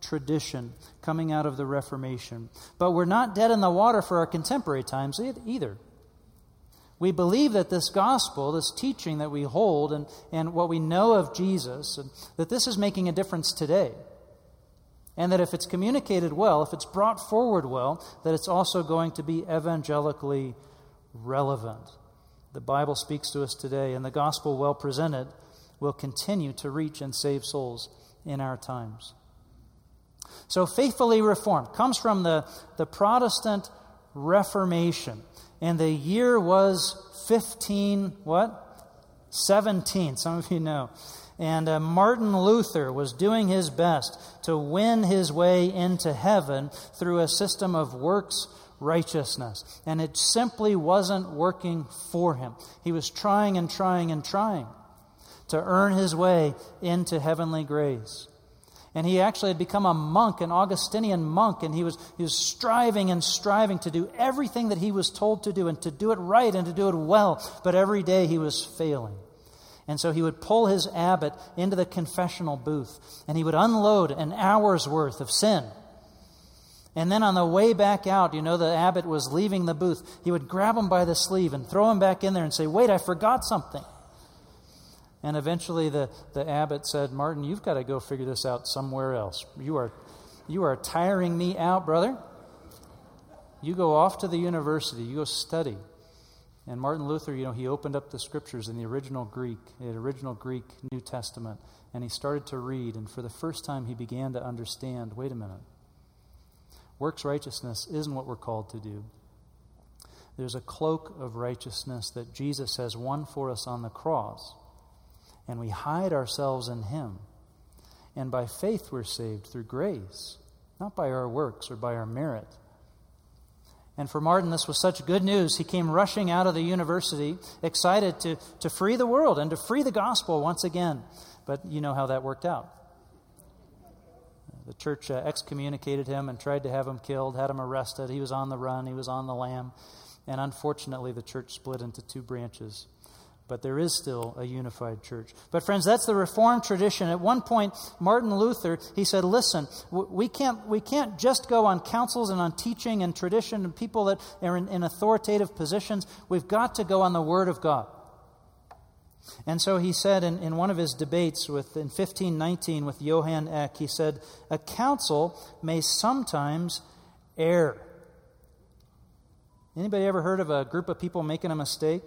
tradition coming out of the Reformation. But we're not dead in the water for our contemporary times either. We believe that this gospel, this teaching that we hold, and, and what we know of Jesus, and that this is making a difference today. And that if it's communicated well, if it's brought forward well, that it's also going to be evangelically relevant. The Bible speaks to us today, and the gospel, well presented, will continue to reach and save souls in our times. So, faithfully reformed comes from the, the Protestant Reformation. And the year was 15, what? 17. Some of you know. And uh, Martin Luther was doing his best to win his way into heaven through a system of works righteousness. And it simply wasn't working for him. He was trying and trying and trying to earn his way into heavenly grace. And he actually had become a monk, an Augustinian monk, and he was, he was striving and striving to do everything that he was told to do and to do it right and to do it well. But every day he was failing. And so he would pull his abbot into the confessional booth and he would unload an hour's worth of sin. And then on the way back out, you know, the abbot was leaving the booth. He would grab him by the sleeve and throw him back in there and say, Wait, I forgot something. And eventually the, the abbot said, Martin, you've got to go figure this out somewhere else. You are, you are tiring me out, brother. You go off to the university, you go study. And Martin Luther, you know, he opened up the scriptures in the original Greek, the original Greek New Testament, and he started to read. And for the first time, he began to understand wait a minute. Works righteousness isn't what we're called to do. There's a cloak of righteousness that Jesus has won for us on the cross, and we hide ourselves in him. And by faith, we're saved through grace, not by our works or by our merit. And for Martin, this was such good news. He came rushing out of the university, excited to, to free the world and to free the gospel once again. But you know how that worked out. The church uh, excommunicated him and tried to have him killed, had him arrested. He was on the run, he was on the lam. And unfortunately, the church split into two branches. But there is still a unified church. But, friends, that's the Reformed tradition. At one point, Martin Luther, he said, Listen, we can't, we can't just go on councils and on teaching and tradition and people that are in, in authoritative positions. We've got to go on the Word of God. And so he said in, in one of his debates with, in 1519 with Johann Eck, he said, A council may sometimes err. Anybody ever heard of a group of people making a mistake?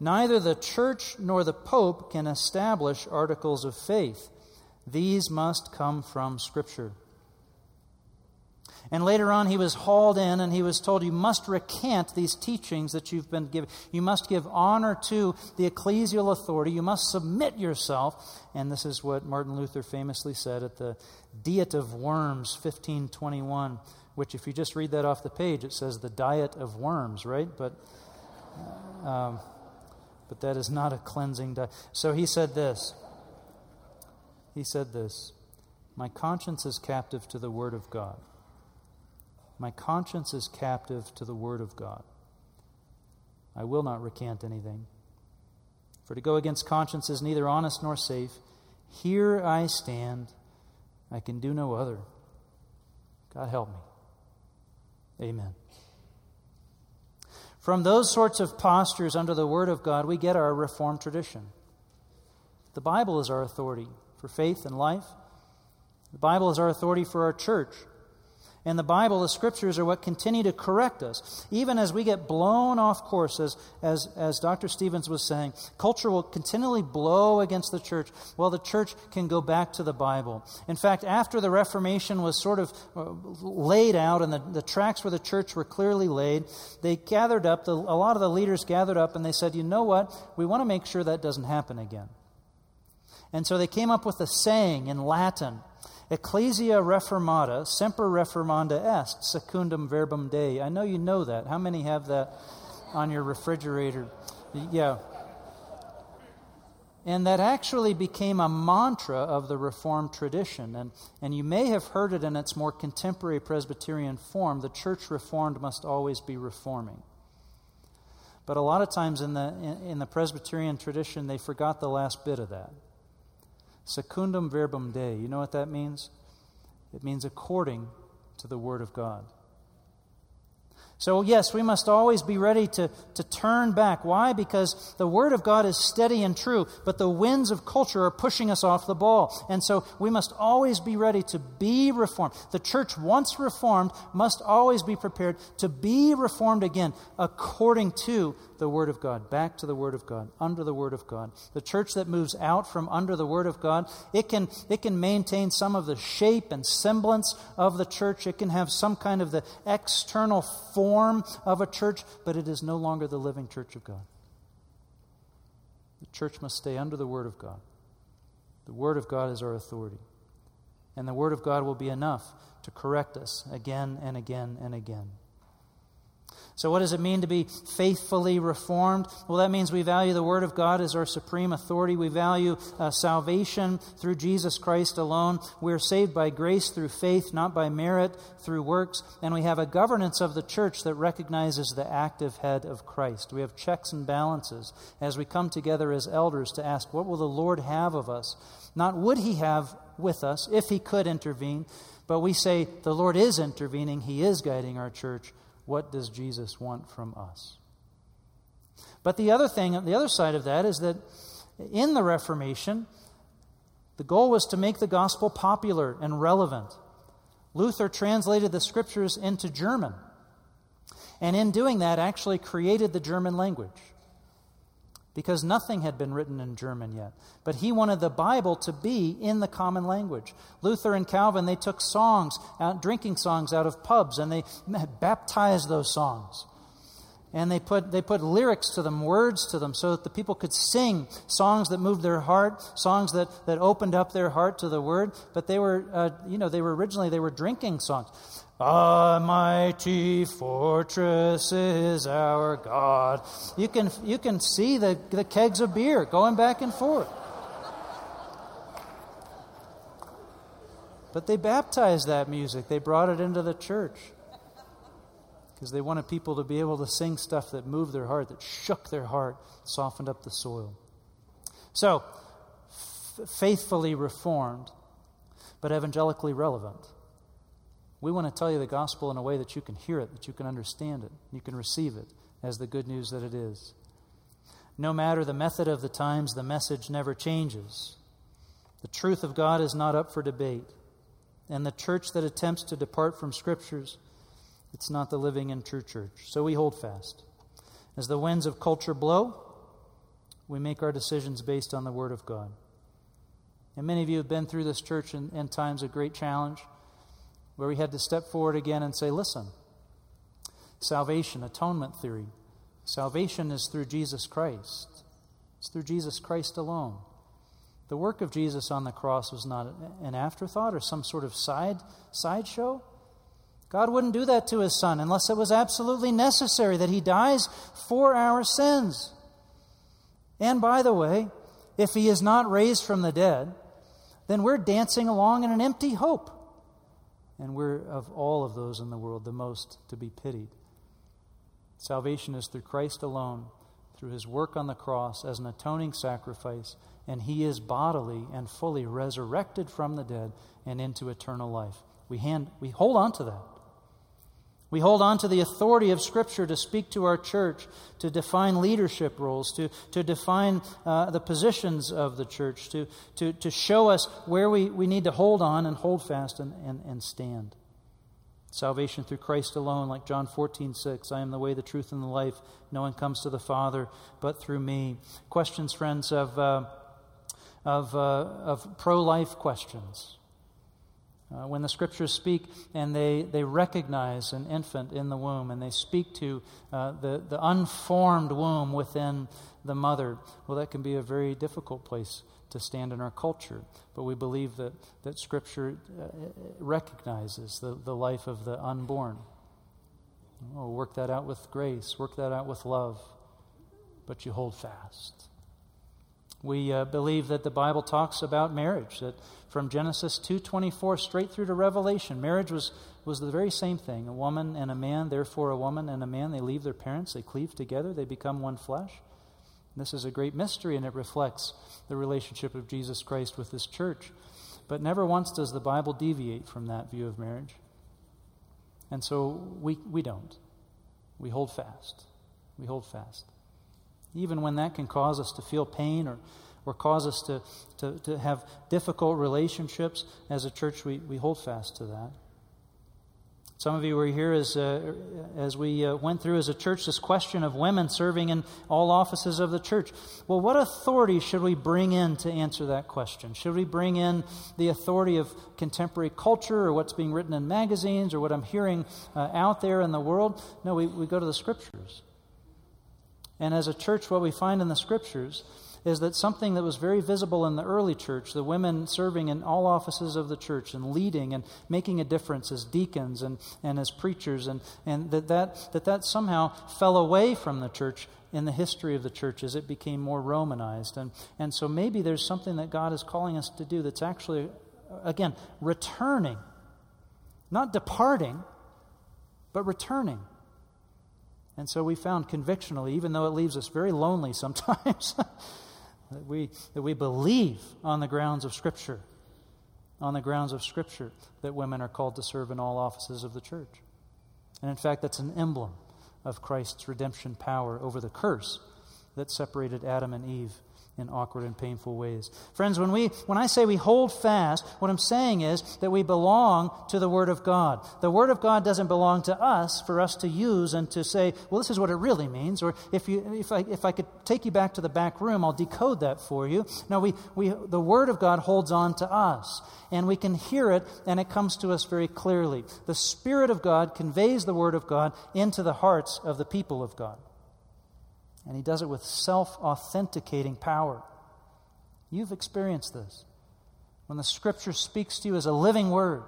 Neither the church nor the pope can establish articles of faith. These must come from Scripture. And later on, he was hauled in and he was told, You must recant these teachings that you've been given. You must give honor to the ecclesial authority. You must submit yourself. And this is what Martin Luther famously said at the Diet of Worms, 1521, which, if you just read that off the page, it says the Diet of Worms, right? But. Um, but that is not a cleansing diet. So he said this. He said this My conscience is captive to the Word of God. My conscience is captive to the Word of God. I will not recant anything. For to go against conscience is neither honest nor safe. Here I stand. I can do no other. God help me. Amen. From those sorts of postures under the Word of God, we get our Reformed tradition. The Bible is our authority for faith and life. The Bible is our authority for our church. And the Bible, the scriptures, are what continue to correct us. Even as we get blown off course, as, as, Dr. Stevens was saying, culture will continually blow against the church. Well, the church can go back to the Bible. In fact, after the Reformation was sort of uh, laid out and the, the tracks for the church were clearly laid, they gathered up, the, a lot of the leaders gathered up and they said, you know what? We want to make sure that doesn't happen again. And so they came up with a saying in Latin Ecclesia reformata, semper reformanda est, secundum verbum Dei. I know you know that. How many have that on your refrigerator? Yeah. And that actually became a mantra of the Reformed tradition. And, and you may have heard it in its more contemporary Presbyterian form the church reformed must always be reforming. But a lot of times in the, in, in the Presbyterian tradition, they forgot the last bit of that. Secundum verbum Dei. You know what that means? It means according to the Word of God. So, yes, we must always be ready to, to turn back. Why? Because the Word of God is steady and true, but the winds of culture are pushing us off the ball. And so we must always be ready to be reformed. The church, once reformed, must always be prepared to be reformed again according to the Word of God, back to the Word of God, under the Word of God. The church that moves out from under the Word of God, it can, it can maintain some of the shape and semblance of the church. It can have some kind of the external form of a church, but it is no longer the living church of God. The church must stay under the Word of God. The Word of God is our authority. And the Word of God will be enough to correct us again and again and again. So, what does it mean to be faithfully reformed? Well, that means we value the Word of God as our supreme authority. We value uh, salvation through Jesus Christ alone. We are saved by grace through faith, not by merit through works. And we have a governance of the church that recognizes the active head of Christ. We have checks and balances as we come together as elders to ask, what will the Lord have of us? Not would He have with us if He could intervene, but we say, the Lord is intervening, He is guiding our church. What does Jesus want from us? But the other thing, the other side of that is that in the Reformation, the goal was to make the gospel popular and relevant. Luther translated the scriptures into German, and in doing that, actually created the German language because nothing had been written in German yet. But he wanted the Bible to be in the common language. Luther and Calvin, they took songs, out, drinking songs out of pubs, and they baptized those songs. And they put, they put lyrics to them, words to them, so that the people could sing songs that moved their heart, songs that, that opened up their heart to the word. But they were, uh, you know, they were originally, they were drinking songs. A mighty fortress is our God. You can, you can see the, the kegs of beer going back and forth. But they baptized that music, they brought it into the church because they wanted people to be able to sing stuff that moved their heart, that shook their heart, softened up the soil. So, f- faithfully reformed, but evangelically relevant. We want to tell you the gospel in a way that you can hear it, that you can understand it, you can receive it as the good news that it is. No matter the method of the times, the message never changes. The truth of God is not up for debate. And the church that attempts to depart from scriptures it's not the living and true church. So we hold fast. As the winds of culture blow, we make our decisions based on the Word of God. And many of you have been through this church in, in times of great challenge where we had to step forward again and say, listen, salvation, atonement theory, salvation is through Jesus Christ. It's through Jesus Christ alone. The work of Jesus on the cross was not an afterthought or some sort of side sideshow. God wouldn't do that to his son unless it was absolutely necessary that he dies for our sins. And by the way, if he is not raised from the dead, then we're dancing along in an empty hope. And we're, of all of those in the world, the most to be pitied. Salvation is through Christ alone, through his work on the cross as an atoning sacrifice, and he is bodily and fully resurrected from the dead and into eternal life. We, hand, we hold on to that. We hold on to the authority of Scripture to speak to our church, to define leadership roles, to, to define uh, the positions of the church, to, to, to show us where we, we need to hold on and hold fast and, and, and stand. Salvation through Christ alone, like John 14, 6. I am the way, the truth, and the life. No one comes to the Father but through me. Questions, friends, of, uh, of, uh, of pro life questions. Uh, when the scriptures speak and they, they recognize an infant in the womb and they speak to uh, the, the unformed womb within the mother, well, that can be a very difficult place to stand in our culture. But we believe that, that scripture uh, recognizes the, the life of the unborn. Oh, work that out with grace, work that out with love, but you hold fast. We uh, believe that the Bible talks about marriage, that from Genesis 2:24 straight through to Revelation, marriage was, was the very same thing. A woman and a man, therefore a woman and a man, they leave their parents, they cleave together, they become one flesh. This is a great mystery, and it reflects the relationship of Jesus Christ with his church. But never once does the Bible deviate from that view of marriage. And so we, we don't. We hold fast. We hold fast even when that can cause us to feel pain or, or cause us to, to, to have difficult relationships as a church, we, we hold fast to that. Some of you were here as, uh, as we uh, went through as a church this question of women serving in all offices of the church. Well, what authority should we bring in to answer that question? Should we bring in the authority of contemporary culture or what's being written in magazines or what I'm hearing uh, out there in the world? No, we, we go to the scriptures. And as a church, what we find in the scriptures is that something that was very visible in the early church, the women serving in all offices of the church and leading and making a difference as deacons and, and as preachers, and, and that, that, that that somehow fell away from the church in the history of the church as it became more Romanized. And, and so maybe there's something that God is calling us to do that's actually, again, returning, not departing, but returning. And so we found convictionally, even though it leaves us very lonely sometimes, that, we, that we believe on the grounds of Scripture, on the grounds of Scripture, that women are called to serve in all offices of the church. And in fact, that's an emblem of Christ's redemption power over the curse that separated Adam and Eve in awkward and painful ways. Friends, when, we, when I say we hold fast, what I'm saying is that we belong to the Word of God. The Word of God doesn't belong to us for us to use and to say, well, this is what it really means. Or if, you, if, I, if I could take you back to the back room, I'll decode that for you. No, we, we, the Word of God holds on to us. And we can hear it, and it comes to us very clearly. The Spirit of God conveys the Word of God into the hearts of the people of God. And he does it with self authenticating power. You've experienced this. When the scripture speaks to you as a living word,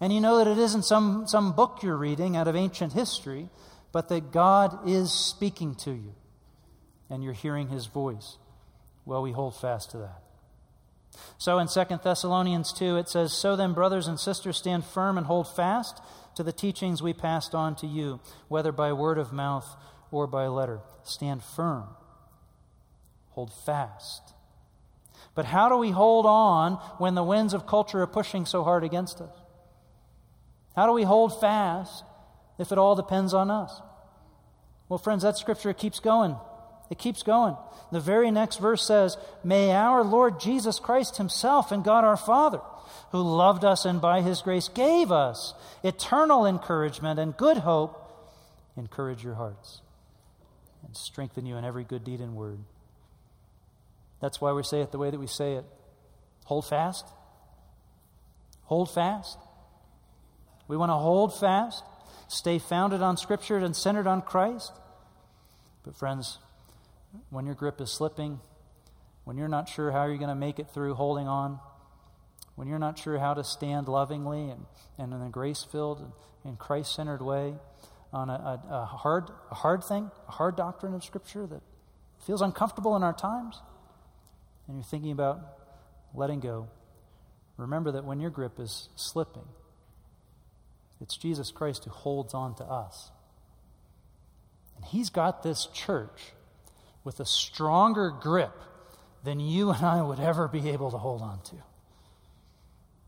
and you know that it isn't some, some book you're reading out of ancient history, but that God is speaking to you, and you're hearing his voice. Well, we hold fast to that. So in 2 Thessalonians 2, it says, So then, brothers and sisters, stand firm and hold fast to the teachings we passed on to you, whether by word of mouth or by letter. Stand firm, hold fast. But how do we hold on when the winds of culture are pushing so hard against us? How do we hold fast if it all depends on us? Well, friends, that scripture keeps going. It keeps going. The very next verse says, May our Lord Jesus Christ Himself and God our Father, who loved us and by His grace gave us eternal encouragement and good hope, encourage your hearts and strengthen you in every good deed and word. That's why we say it the way that we say it. Hold fast. Hold fast. We want to hold fast, stay founded on Scripture and centered on Christ. But, friends, when your grip is slipping, when you're not sure how you're going to make it through holding on, when you're not sure how to stand lovingly and, and in a grace filled and Christ centered way on a, a, a, hard, a hard thing, a hard doctrine of Scripture that feels uncomfortable in our times, and you're thinking about letting go, remember that when your grip is slipping, it's Jesus Christ who holds on to us. And He's got this church with a stronger grip than you and I would ever be able to hold on to.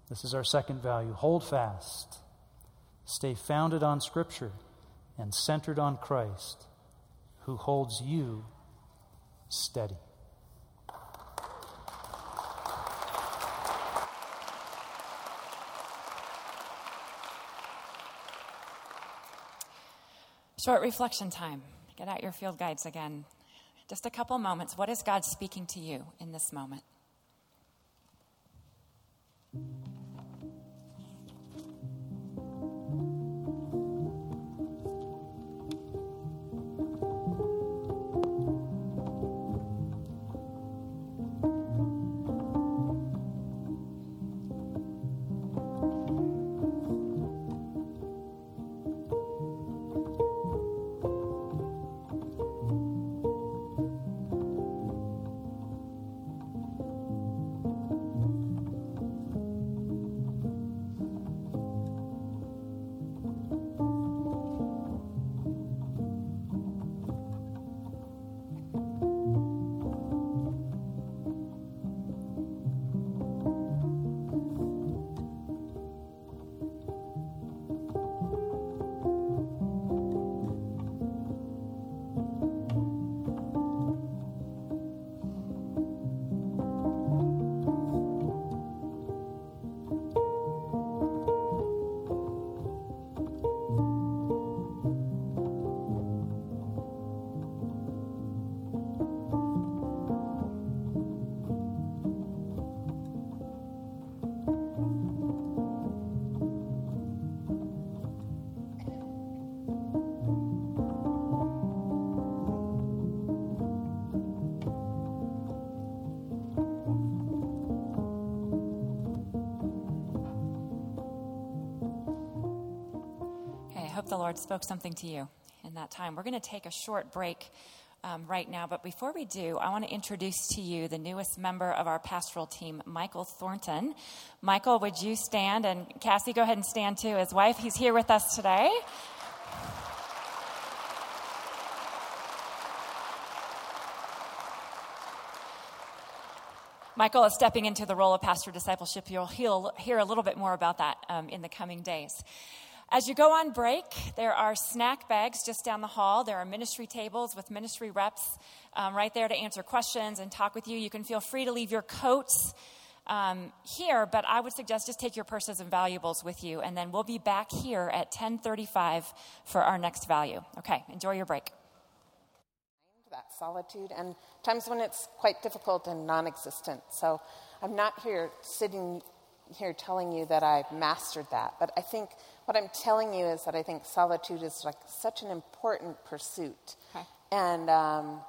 This is our second value. Hold fast. Stay founded on Scripture and centered on Christ, who holds you steady. Short reflection time. Get out your field guides again. Just a couple moments. What is God speaking to you in this moment? Lord spoke something to you in that time. We're going to take a short break um, right now, but before we do, I want to introduce to you the newest member of our pastoral team, Michael Thornton. Michael, would you stand? And Cassie, go ahead and stand too. His wife, he's here with us today. Michael is stepping into the role of pastor discipleship. You'll hear a little bit more about that um, in the coming days. As you go on break, there are snack bags just down the hall. There are ministry tables with ministry reps um, right there to answer questions and talk with you. You can feel free to leave your coats um, here, but I would suggest just take your purses and valuables with you, and then we'll be back here at 10:35 for our next value. Okay, enjoy your break. That solitude and times when it's quite difficult and non-existent. So I'm not here sitting here telling you that I've mastered that, but I think what I'm telling you is that I think solitude is like such an important pursuit. Okay. And um,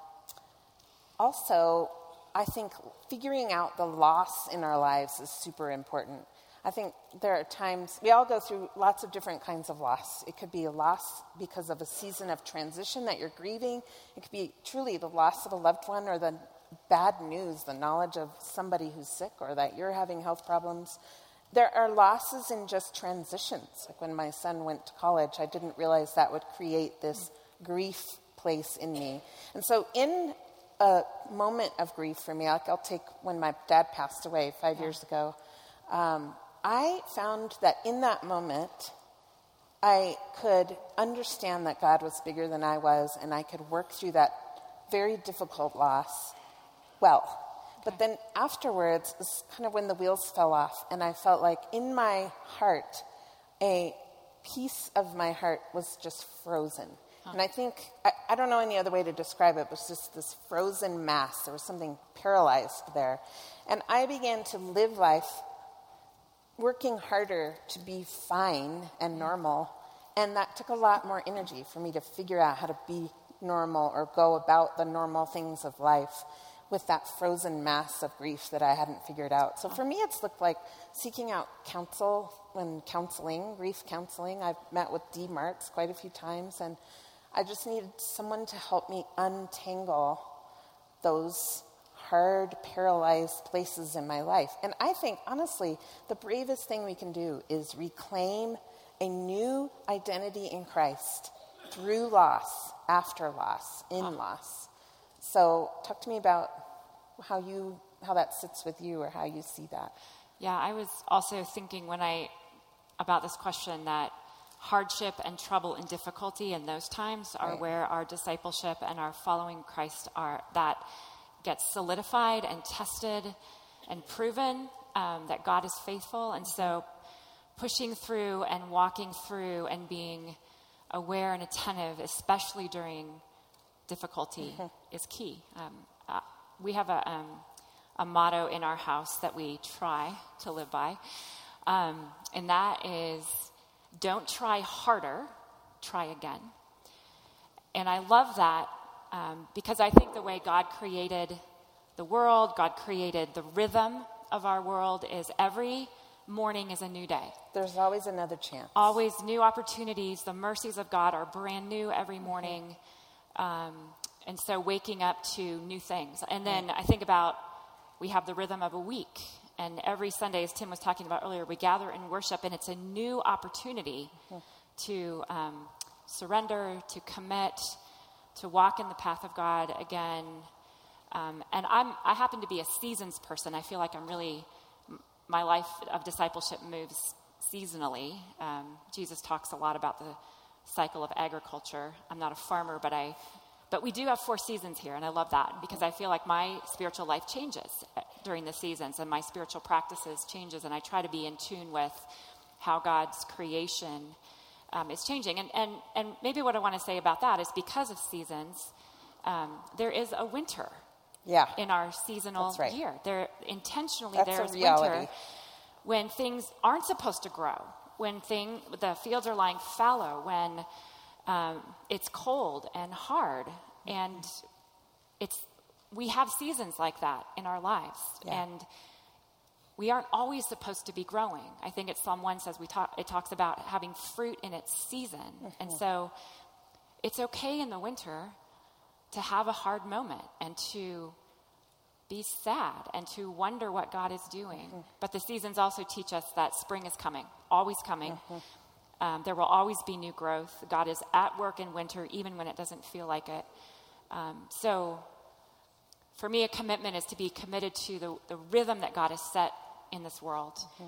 also, I think figuring out the loss in our lives is super important. I think there are times, we all go through lots of different kinds of loss. It could be a loss because of a season of transition that you're grieving, it could be truly the loss of a loved one or the bad news, the knowledge of somebody who's sick or that you're having health problems. There are losses in just transitions. Like when my son went to college, I didn't realize that would create this grief place in me. And so, in a moment of grief for me, like I'll take when my dad passed away five years ago, um, I found that in that moment, I could understand that God was bigger than I was, and I could work through that very difficult loss well. But then afterwards is kind of when the wheels fell off, and I felt like in my heart, a piece of my heart was just frozen. Huh. And I think, I, I, don't know any other way to describe it, it was just this frozen mass. There was something paralyzed there. And I began to live life working harder to be fine and normal. And that took a lot more energy for me to figure out how to be normal or go about the normal things of life with that frozen mass of grief that I hadn't figured out. So for me, it's looked like seeking out counsel and counseling, grief counseling. I've met with D. Marks quite a few times, and I just needed someone to help me untangle those hard, paralyzed places in my life. And I think, honestly, the bravest thing we can do is reclaim a new identity in Christ through loss, after loss, in loss. So, talk to me about how you how that sits with you or how you see that. Yeah, I was also thinking when I about this question that hardship and trouble and difficulty in those times are right. where our discipleship and our following Christ are that gets solidified and tested and proven um, that God is faithful. And so pushing through and walking through and being aware and attentive, especially during difficulty, mm-hmm. is key. Um, uh, we have a, um, a motto in our house that we try to live by, um, and that is don't try harder, try again. And I love that um, because I think the way God created the world, God created the rhythm of our world, is every morning is a new day. There's always another chance. Always new opportunities. The mercies of God are brand new every morning. Um, and so waking up to new things. And then I think about we have the rhythm of a week. And every Sunday, as Tim was talking about earlier, we gather and worship, and it's a new opportunity mm-hmm. to um, surrender, to commit, to walk in the path of God again. Um, and I'm, I happen to be a seasons person. I feel like I'm really, my life of discipleship moves seasonally. Um, Jesus talks a lot about the cycle of agriculture. I'm not a farmer, but I, but we do have four seasons here, and I love that because I feel like my spiritual life changes during the seasons, and my spiritual practices changes, and I try to be in tune with how God's creation um, is changing. And, and, and maybe what I want to say about that is because of seasons, um, there is a winter yeah. in our seasonal right. year. There intentionally That's there is winter when things aren't supposed to grow, when thing the fields are lying fallow, when um, it's cold and hard, and it's we have seasons like that in our lives, yeah. and we aren't always supposed to be growing. I think it's Psalm 1 says we talk, it talks about having fruit in its season. Mm-hmm. And so it's okay in the winter to have a hard moment and to be sad and to wonder what God is doing. Mm-hmm. But the seasons also teach us that spring is coming, always coming. Mm-hmm. Um, there will always be new growth. God is at work in winter, even when it doesn't feel like it. Um, so, for me, a commitment is to be committed to the, the rhythm that God has set in this world. Mm-hmm.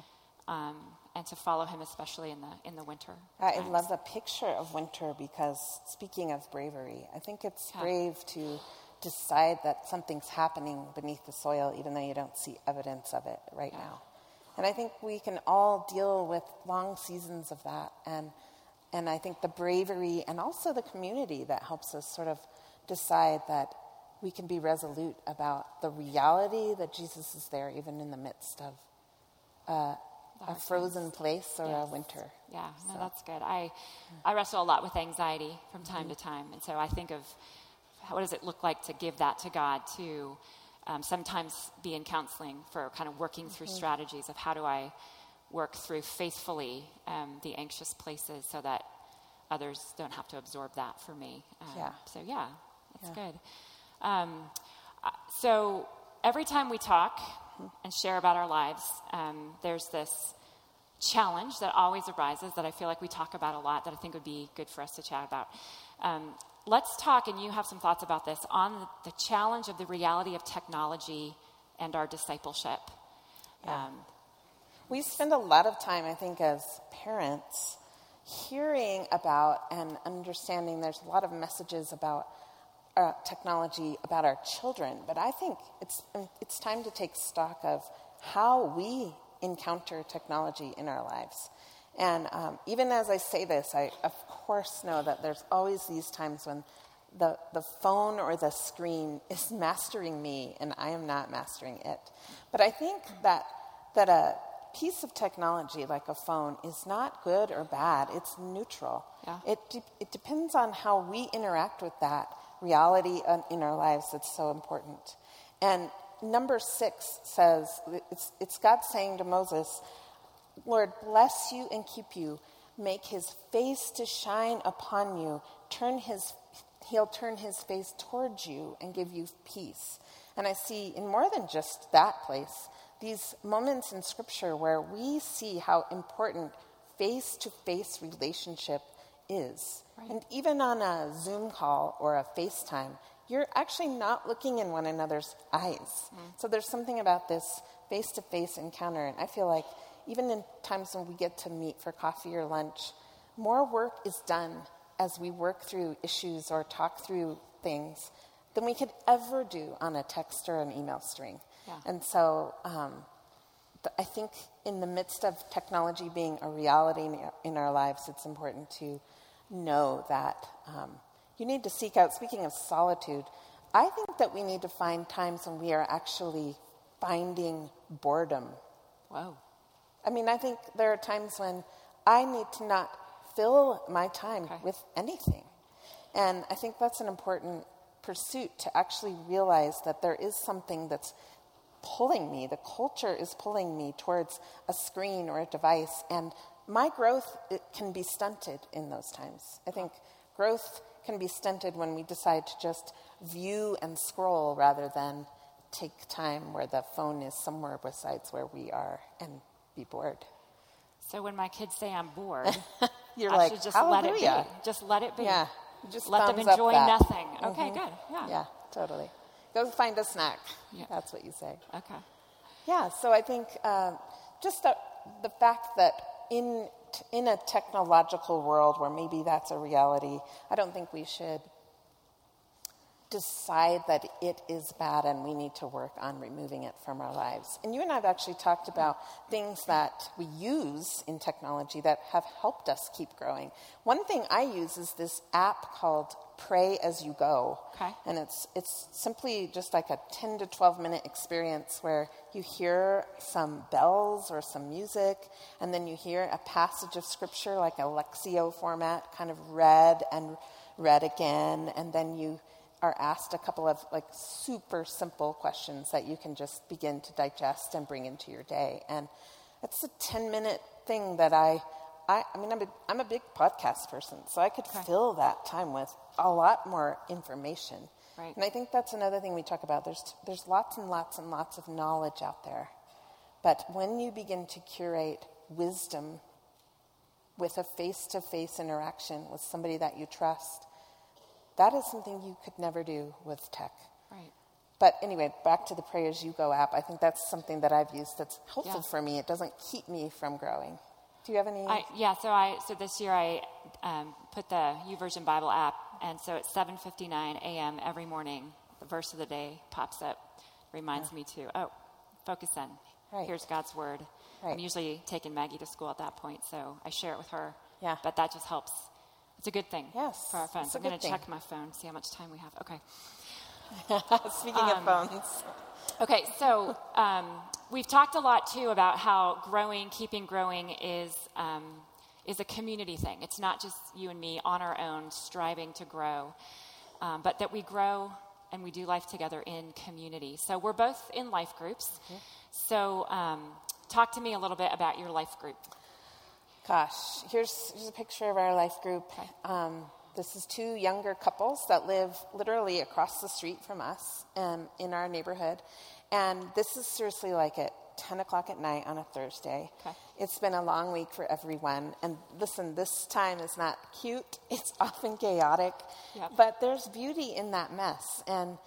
Um, and to follow him, especially in the in the winter. I times. love the picture of winter because speaking of bravery, I think it's yeah. brave to decide that something's happening beneath the soil, even though you don't see evidence of it right now. And I think we can all deal with long seasons of that, and and I think the bravery and also the community that helps us sort of decide that we can be resolute about the reality that Jesus is there, even in the midst of uh, a frozen place or yes. a winter. Yeah, no, so. that's good. I, I wrestle a lot with anxiety from time mm-hmm. to time, and so I think of what does it look like to give that to God, to um, sometimes be in counseling for kind of working through mm-hmm. strategies of how do I work through faithfully um, the anxious places so that others don't have to absorb that for me. Um, yeah. So, yeah, that's yeah. good. Um, Uh, so every time we talk and share about our lives, um, there's this challenge that always arises that I feel like we talk about a lot that I think would be good for us to chat about. Um, let's talk, and you have some thoughts about this, on the challenge of the reality of technology and our discipleship. Yeah. Um, we spend a lot of time, I think, as parents, hearing about and understanding there's a lot of messages about uh, technology, about our children, but I think it's, it's time to take stock of how we encounter technology in our lives. And um, even as I say this, I of course know that there's always these times when the, the phone or the screen is mastering me and I am not mastering it. But I think that, that a piece of technology like a phone is not good or bad, it's neutral. Yeah. It, de- it depends on how we interact with that reality in our lives that's so important. And number six says, it's, it's God saying to Moses, Lord, bless you and keep you, make his face to shine upon you, turn his, he'll turn his face towards you and give you peace. And I see in more than just that place, these moments in Scripture where we see how important face to face relationship is. Right. And even on a Zoom call or a FaceTime, you're actually not looking in one another's eyes. Mm. So there's something about this face to face encounter. And I feel like even in times when we get to meet for coffee or lunch, more work is done as we work through issues or talk through things than we could ever do on a text or an email string. Yeah. And so um, I think in the midst of technology being a reality in our lives, it's important to know that um, you need to seek out, speaking of solitude, I think that we need to find times when we are actually finding boredom. Wow. I mean, I think there are times when I need to not fill my time okay. with anything. And I think that's an important pursuit to actually realize that there is something that's pulling me. The culture is pulling me towards a screen or a device. And my growth it can be stunted in those times. I think growth can be stunted when we decide to just view and scroll rather than take time where the phone is somewhere besides where we are and be bored. So when my kids say I'm bored, you're I like, should just Hallelujah. let it be. Just let it be. Yeah. Just let them enjoy nothing. Okay, mm-hmm. good. Yeah. Yeah, totally. Go find a snack. Yeah. That's what you say. Okay. Yeah, so I think uh, just the, the fact that in in a technological world where maybe that's a reality, I don't think we should decide that it is bad and we need to work on removing it from our lives. And you and I have actually talked about things that we use in technology that have helped us keep growing. One thing I use is this app called Pray as you go. Okay. And it's it's simply just like a 10 to 12 minute experience where you hear some bells or some music and then you hear a passage of scripture like a lectio format kind of read and read again and then you are asked a couple of like super simple questions that you can just begin to digest and bring into your day. And it's a 10 minute thing that I, I, I mean, I'm a, I'm a big podcast person, so I could okay. fill that time with a lot more information. Right. And I think that's another thing we talk about. There's, there's lots and lots and lots of knowledge out there. But when you begin to curate wisdom with a face to face interaction with somebody that you trust, that is something you could never do with tech. Right. But anyway, back to the Pray As You Go app. I think that's something that I've used that's helpful yeah. for me. It doesn't keep me from growing. Do you have any? I, yeah. So I so this year I um, put the YouVersion Bible app, and so at 7:59 a.m. every morning, the verse of the day pops up, reminds yeah. me to oh, focus in. Right. Here's God's word. Right. I'm usually taking Maggie to school at that point, so I share it with her. Yeah. But that just helps it's a good thing yes, for our phones. I'm going to check my phone, see how much time we have. Okay. Speaking um, of phones. Okay, so um, we've talked a lot too about how growing, keeping growing is um, is a community thing. It's not just you and me on our own striving to grow, um, but that we grow and we do life together in community. So we're both in life groups. So um, talk to me a little bit about your life group. Gosh, here's, here's a picture of our life group. Um, this is two younger couples that live literally across the street from us um, in our neighborhood. And this is seriously like at 10 o'clock at night on a Thursday. Okay. It's been a long week for everyone. And listen, this time is not cute, it's often chaotic, Yep. but there's beauty in that mess. And,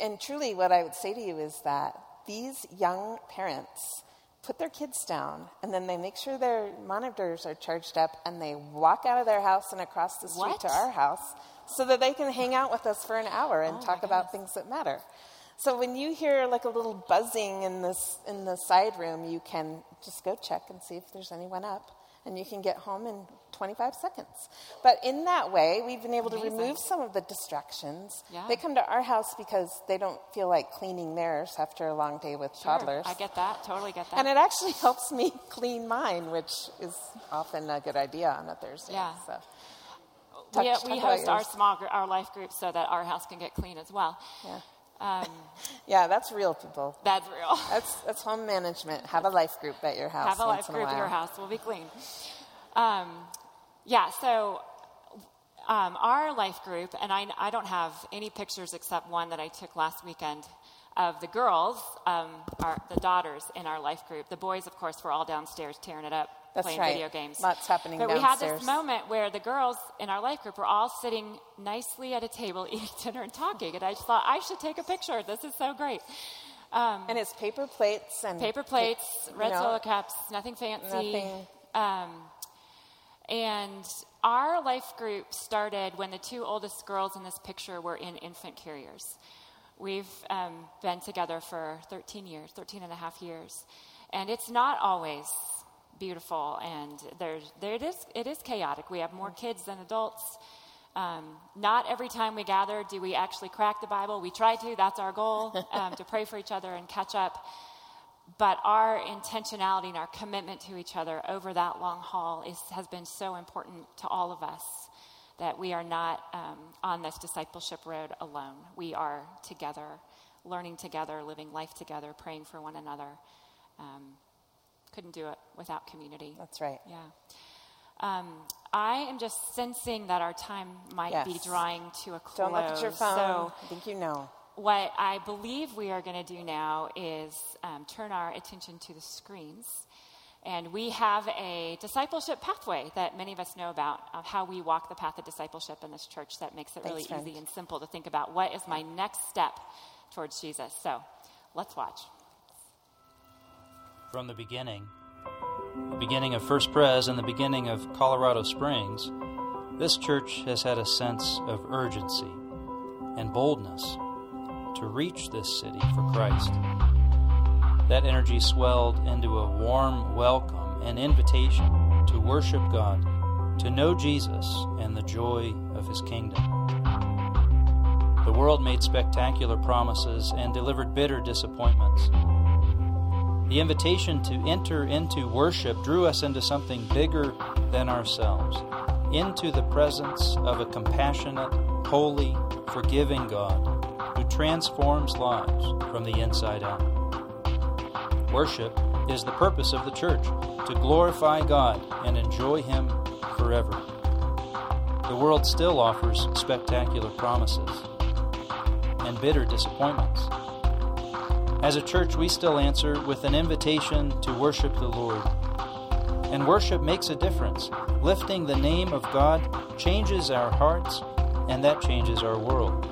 and truly, what I would say to you is that these young parents put their kids down and then they make sure their monitors are charged up and they walk out of their house and across the street What? to our house so that they can hang out with us for an hour and Oh, talk about things that matter. So when you hear like a little buzzing in this in the side room, you can just go check and see if there's anyone up, and you can get home in 25 seconds. But in that way, we've been able Amazing. to remove some of the distractions. Yeah. They come to our house because they don't feel like cleaning theirs after a long day with Sure, toddlers. I get that. Totally get that. And it actually helps me clean mine, which is often a good idea on a Thursday. Yeah. So. we, Talk- uh, we talk about host our small gr- our life group so that our house can get clean as well. Yeah. Um, Yeah, that's real, people. That's real. That's that's home management. Have a life group at your house. have a life group at your house. We'll be clean. Um, yeah, so um, our life group, and I, I don't have any pictures except one that I took last weekend of the girls, um, our, the daughters in our life group. The boys, of course, were all downstairs tearing it up, That's playing right. video games. Lots happening But we had this moment where the girls in our life group were all sitting nicely at a table, eating dinner and talking, and I just thought I should take a picture. This is so great. Um, and it's paper plates and paper plates, red know, solo cups, nothing fancy. Nothing. Um, and our life group started when the two oldest girls in this picture were in infant carriers. We've um, been together for 13 years, 13 and a half years. And it's not always beautiful, and there's, there it, is, it is chaotic. We have more kids than adults. Um, not every time we gather do we actually crack the Bible. We try to, that's our goal, um, to pray for each other and catch up. But our intentionality and our commitment to each other over that long haul is, has been so important to all of us that we are not um, on this discipleship road alone. We are together, learning together, living life together, praying for one another. Um, couldn't do it without community. That's right. Yeah. Um, I am just sensing that our time might be drawing to a close. Don't look at your phone. So I think you know. what I believe we are going to do now is um, turn our attention to the screens. And we have a discipleship pathway that many of us know about, of how we walk the path of discipleship in this church that makes it Thanks, really friend. easy and simple to think about what is my next step towards Jesus. So let's watch. From the beginning, the beginning of First Pres and the beginning of Colorado Springs, this church has had a sense of urgency and boldness to reach this city for Christ. That energy swelled into a warm welcome and invitation to worship God, to know Jesus and the joy of His kingdom. The world made spectacular promises and delivered bitter disappointments. The invitation to enter into worship drew us into something bigger than ourselves, into the presence of a compassionate, holy, forgiving God who transforms lives from the inside out. Worship is the purpose of the church to glorify God and enjoy Him forever. The world still offers spectacular promises and bitter disappointments. As a church, we still answer with an invitation to worship the Lord. And worship makes a difference. Lifting the name of God changes our hearts, and that changes our world.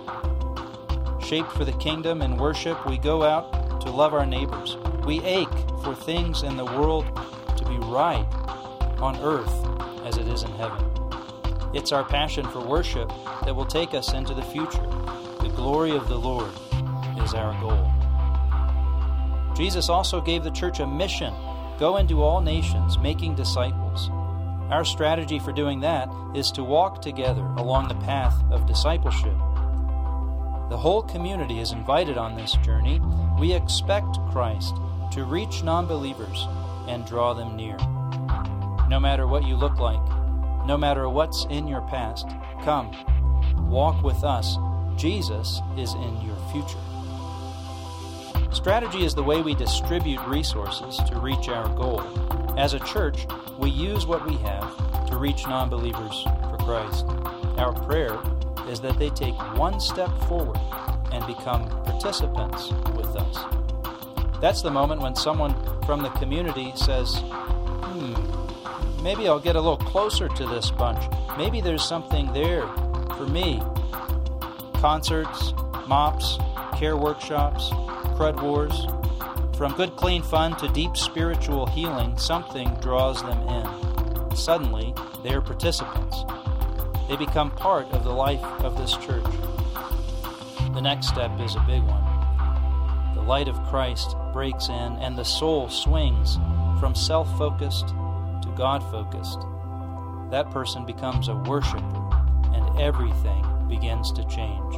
Shaped for the kingdom in worship, we go out to love our neighbors. We ache for things in the world to be right on earth as it is in heaven. It's our passion for worship that will take us into the future. The glory of the Lord is our goal. Jesus also gave the church a mission go into all nations, making disciples. Our strategy for doing that is to walk together along the path of discipleship. The whole community is invited on this journey. We expect Christ to reach non believers and draw them near. No matter what you look like, no matter what's in your past, come, walk with us. Jesus is in your future. Strategy is the way we distribute resources to reach our goal. As a church, we use what we have to reach non believers for Christ. Our prayer is that they take one step forward and become participants with us. That's the moment when someone from the community says, hmm, maybe I'll get a little closer to this bunch. Maybe there's something there for me. Concerts, MOPS, care workshops, crud wars. From good, clean fun to deep spiritual healing, something draws them in. Suddenly, they are participants. They become part of the life of this church. The next step is a big one. The light of Christ breaks in, and the soul swings from self focused to God focused. That person becomes a worshiper, and everything begins to change.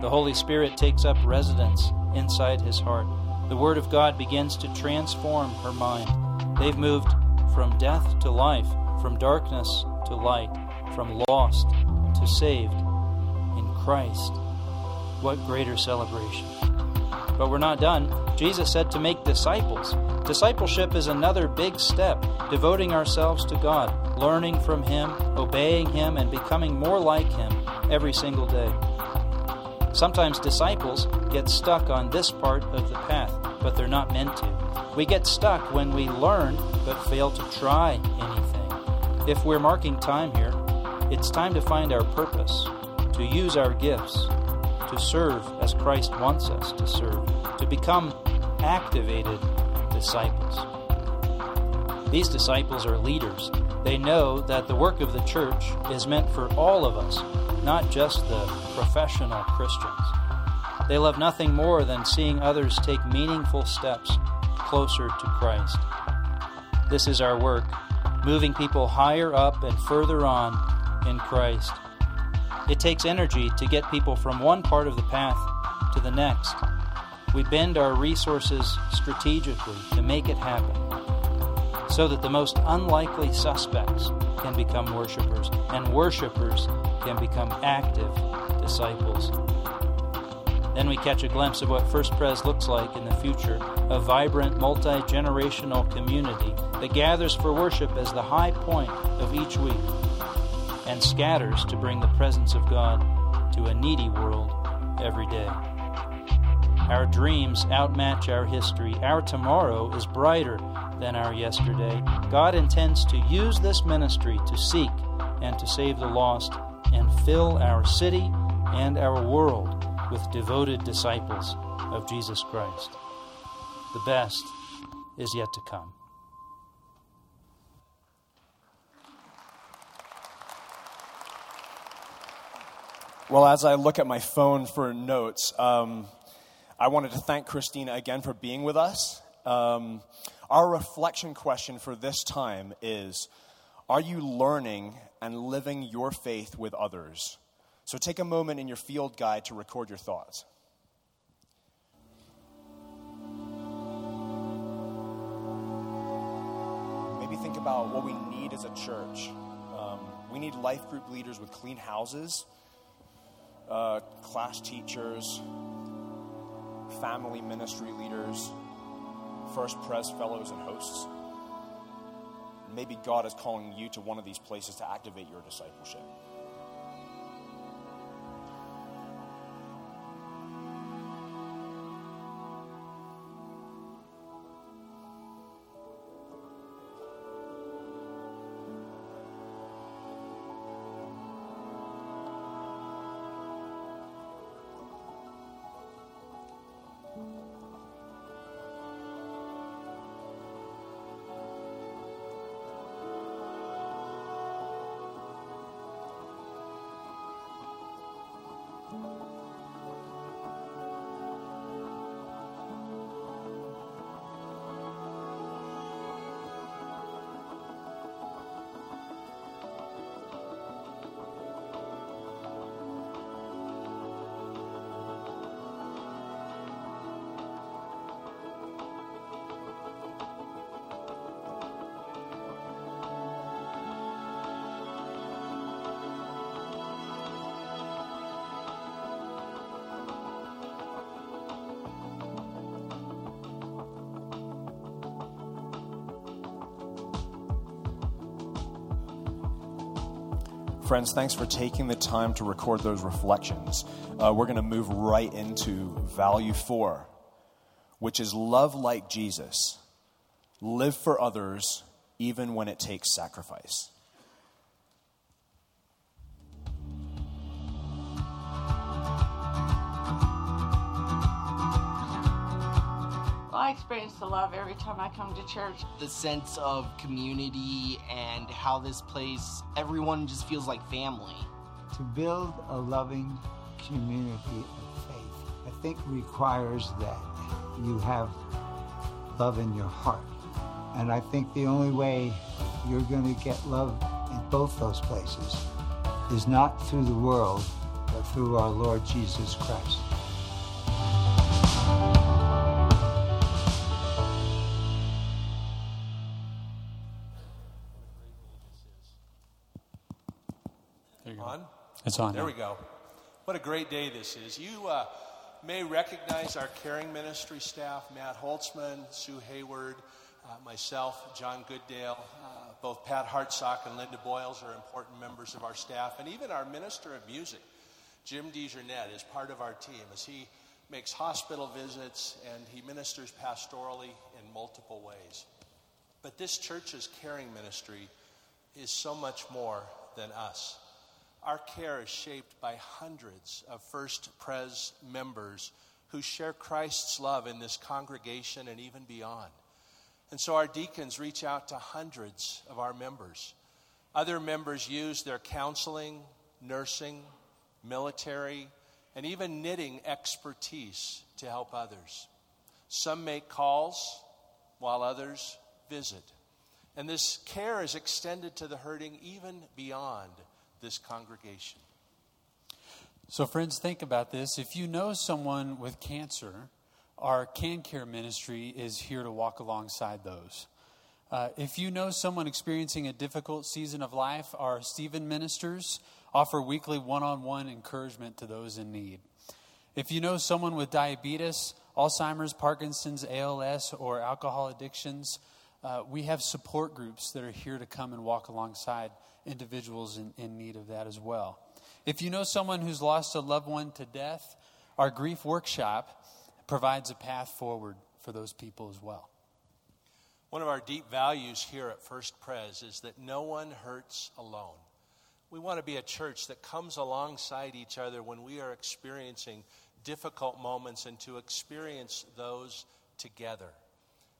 The Holy Spirit takes up residence inside his heart. The Word of God begins to transform her mind. They've moved from death to life, from darkness to light, from lost to saved in Christ. What greater celebration! But we're not done. Jesus said to make disciples. Discipleship is another big step, devoting ourselves to God, learning from Him, obeying Him, and becoming more like Him every single day. Sometimes disciples get stuck on this part of the path, but they're not meant to. We get stuck when we learn but fail to try anything. If we're marking time here, it's time to find our purpose, to use our gifts, to serve as Christ wants us to serve, to become activated disciples. These disciples are leaders. They know that the work of the church is meant for all of us, not just the professional Christians. They love nothing more than seeing others take meaningful steps closer to Christ. This is our work, moving people higher up and further on in Christ. It takes energy to get people from one part of the path to the next. We bend our resources strategically to make it happen so that the most unlikely suspects can become worshipers and worshipers can become active disciples. Then we catch a glimpse of what First Pres looks like in the future a vibrant, multi generational community that gathers for worship as the high point of each week and scatters to bring the presence of God to a needy world every day. Our dreams outmatch our history. Our tomorrow is brighter than our yesterday. God intends to use this ministry to seek and to save the lost and fill our city and our world with devoted disciples of Jesus Christ. The best is yet to come. Well, as I look at my phone for notes, um, I wanted to thank Christina again for being with us. Um, our reflection question for this time is Are you learning and living your faith with others? So take a moment in your field guide to record your thoughts. Maybe think about what we need as a church. Um, we need life group leaders with clean houses uh, class teachers, family ministry leaders, First Pres fellows, and hosts. Maybe God is calling you to one of these places to activate your discipleship. Friends, thanks for taking the time to record those reflections. Uh, we're going to move right into value four, which is love like Jesus. Live for others even when it takes sacrifice. I experience the love every time I come to church. The sense of community and how this place, everyone just feels like family. To build a loving community of faith, I think requires that you have love in your heart. And I think the only way you're going to get love in both those places is not through the world, but through our Lord Jesus Christ. It's on. There now. we go. What a great day this is. You uh, may recognize our caring ministry staff Matt Holtzman, Sue Hayward, uh, myself, John Gooddale. Uh, both Pat Hartsock and Linda Boyles are important members of our staff, and even our minister of music, Jim DeJarnette, is part of our team as he makes hospital visits and he ministers pastorally in multiple ways. But this church's caring ministry is so much more than us. Our care is shaped by hundreds of First Pres members who share Christ's love in this congregation and even beyond. And so our deacons reach out to hundreds of our members. Other members use their counseling, nursing, military, and even knitting expertise to help others. Some make calls while others visit. And this care is extended to the hurting even beyond this congregation. So, friends, think about this. If you know someone with cancer, our Can Care ministry is here to walk alongside those. Uh, if you know someone experiencing a difficult season of life, our Stephen ministers offer weekly one on one encouragement to those in need. If you know someone with diabetes, Alzheimer's, Parkinson's, ALS, or alcohol addictions, uh, we have support groups that are here to come and walk alongside individuals in, in need of that as well. If you know someone who's lost a loved one to death, our grief workshop provides a path forward for those people as well. One of our deep values here at First Pres is that no one hurts alone. We want to be a church that comes alongside each other when we are experiencing difficult moments and to experience those together.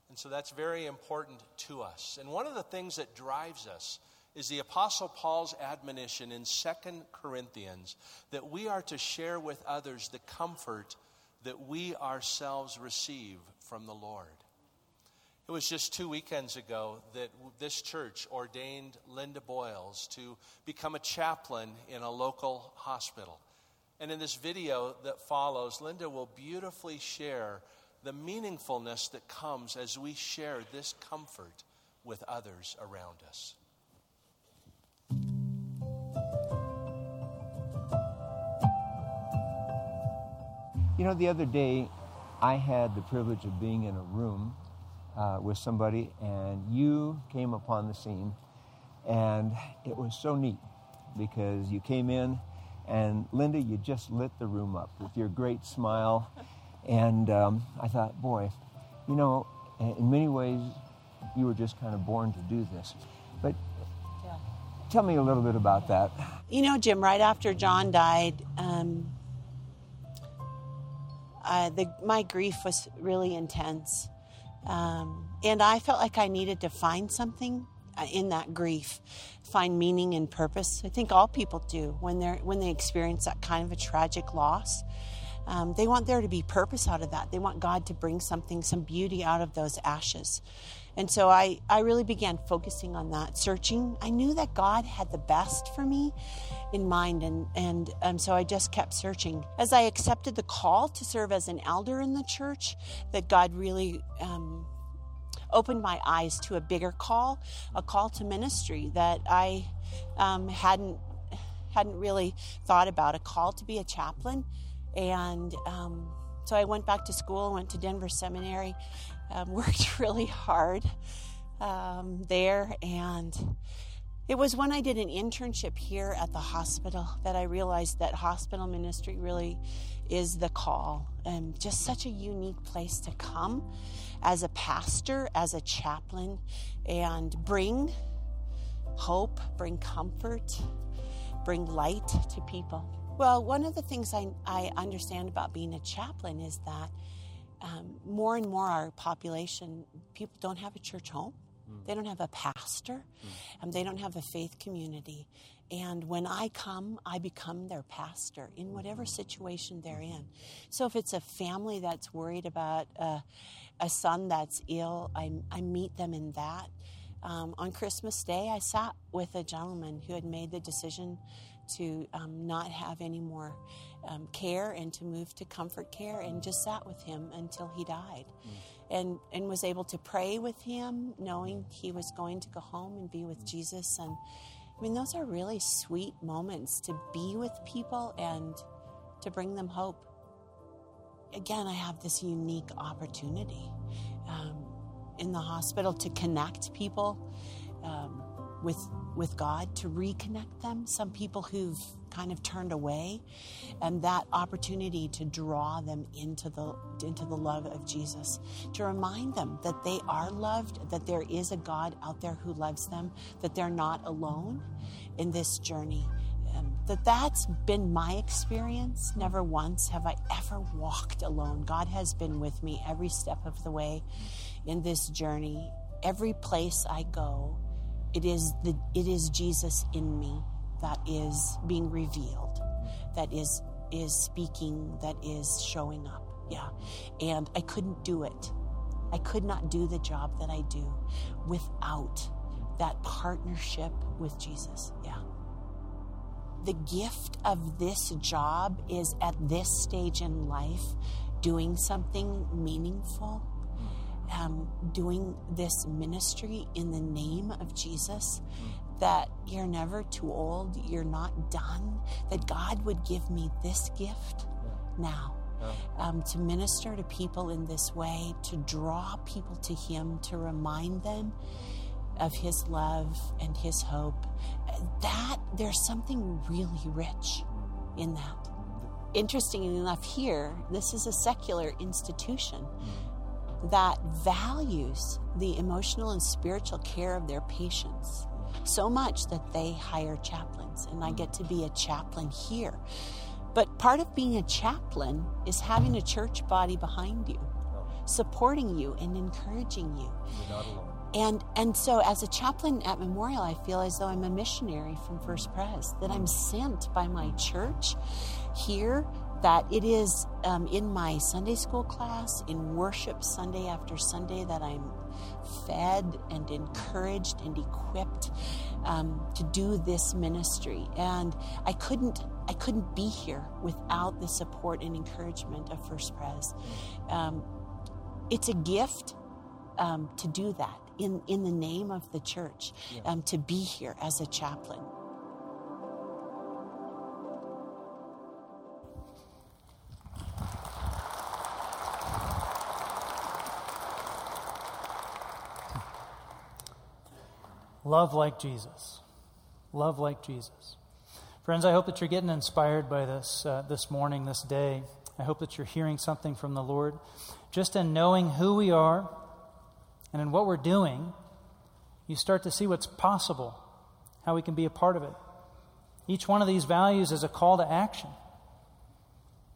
And so that's very important to us. And one of the things that drives us is the Apostle Paul's admonition in 2 Corinthians that we are to share with others the comfort that we ourselves receive from the Lord. It was just two weekends ago that this church ordained Linda Boyles to become a chaplain in a local hospital. And in this video that follows, Linda will beautifully share the meaningfulness that comes as we share this comfort with others around us. You know, the other day I had the privilege of being in a room uh, with somebody, and you came upon the scene, and it was so neat because you came in, and Linda, you just lit the room up with your great smile. And um, I thought, boy, you know, in many ways, you were just kind of born to do this. But yeah. tell me a little bit about that. You know, Jim, right after John died, um, uh, the, my grief was really intense. Um, and I felt like I needed to find something uh, in that grief, find meaning and purpose. I think all people do when they're when they experience that kind of a tragic loss. Um, they want there to be purpose out of that. They want God to bring something, some beauty out of those ashes. And so I, I really began focusing on that, searching. I knew that God had the best for me in mind, and, and um, so I just kept searching. As I accepted the call to serve as an elder in the church, that God really um, opened my eyes to a bigger call, a call to ministry that I um, hadn't hadn't really thought about, a call to be a chaplain. And um, so I went back to school, went to Denver Seminary, um, worked really hard um, there, and It was when I did an internship here at the hospital that I realized that hospital ministry really is the call and just such a unique place to come as a pastor, as a chaplain, and bring hope, bring comfort, bring light to people. Well, one of the things I, I understand about being a chaplain is that um, more and more our population, people don't have a church home. Mm. They don't have a pastor. Mm. And they don't have a faith community. And when I come, I become their pastor in whatever situation they're in. So if it's a family that's worried about uh, a son that's ill, I, I meet them in that. Um, on Christmas Day, I sat with a gentleman who had made the decision to um, not have any more um, care and to move to comfort care and just sat with him until he died. Mm. And, and was able to pray with him, knowing he was going to go home and be with Jesus. And I mean, those are really sweet moments to be with people and to bring them hope. Again, I have this unique opportunity um, in the hospital to connect people um, with with God, to reconnect them. Some people who've kind of turned away, and that opportunity to draw them into the into the love of Jesus, to remind them that they are loved, that there is a God out there who loves them, that they're not alone in this journey. Um, that that's been my experience. Never once have I ever walked alone. God has been with me every step of the way in this journey. Every place I go, it is the it is Jesus in me that is being revealed, that is is speaking, that is showing up. Yeah. And I couldn't do it. I could not do the job that I do without that partnership with Jesus. Yeah. The gift of this job is at this stage in life doing something meaningful um, doing this ministry in the name of Jesus, that you're never too old, you're not done, that God would give me this gift now. Um, to minister to people in this way, to draw people to Him, to remind them of His love and His hope. That there's something really rich in that. Interestingly enough, here, this is a secular institution that values the emotional and spiritual care of their patients so much that they hire chaplains. And I get to be a chaplain here. But part of being a chaplain is having a church body behind you, supporting you and encouraging you. You're not alone. And and so as a chaplain at Memorial, I feel as though I'm a missionary from First Pres, that I'm sent by my church here that it is um, in my Sunday school class, in worship Sunday after Sunday, that I'm fed and encouraged and equipped um, to do this ministry. And I couldn't, I couldn't be here without the support and encouragement of First Pres. Um, it's a gift um, to do that in, in the name of the church, um, to be here as a chaplain. Love like Jesus. Love like Jesus. Friends, I hope that you're getting inspired by this uh, this morning, this day. I hope that you're hearing something from the Lord. Just in knowing who we are and in what we're doing, you start to see what's possible, how we can be a part of it. Each one of these values is a call to action.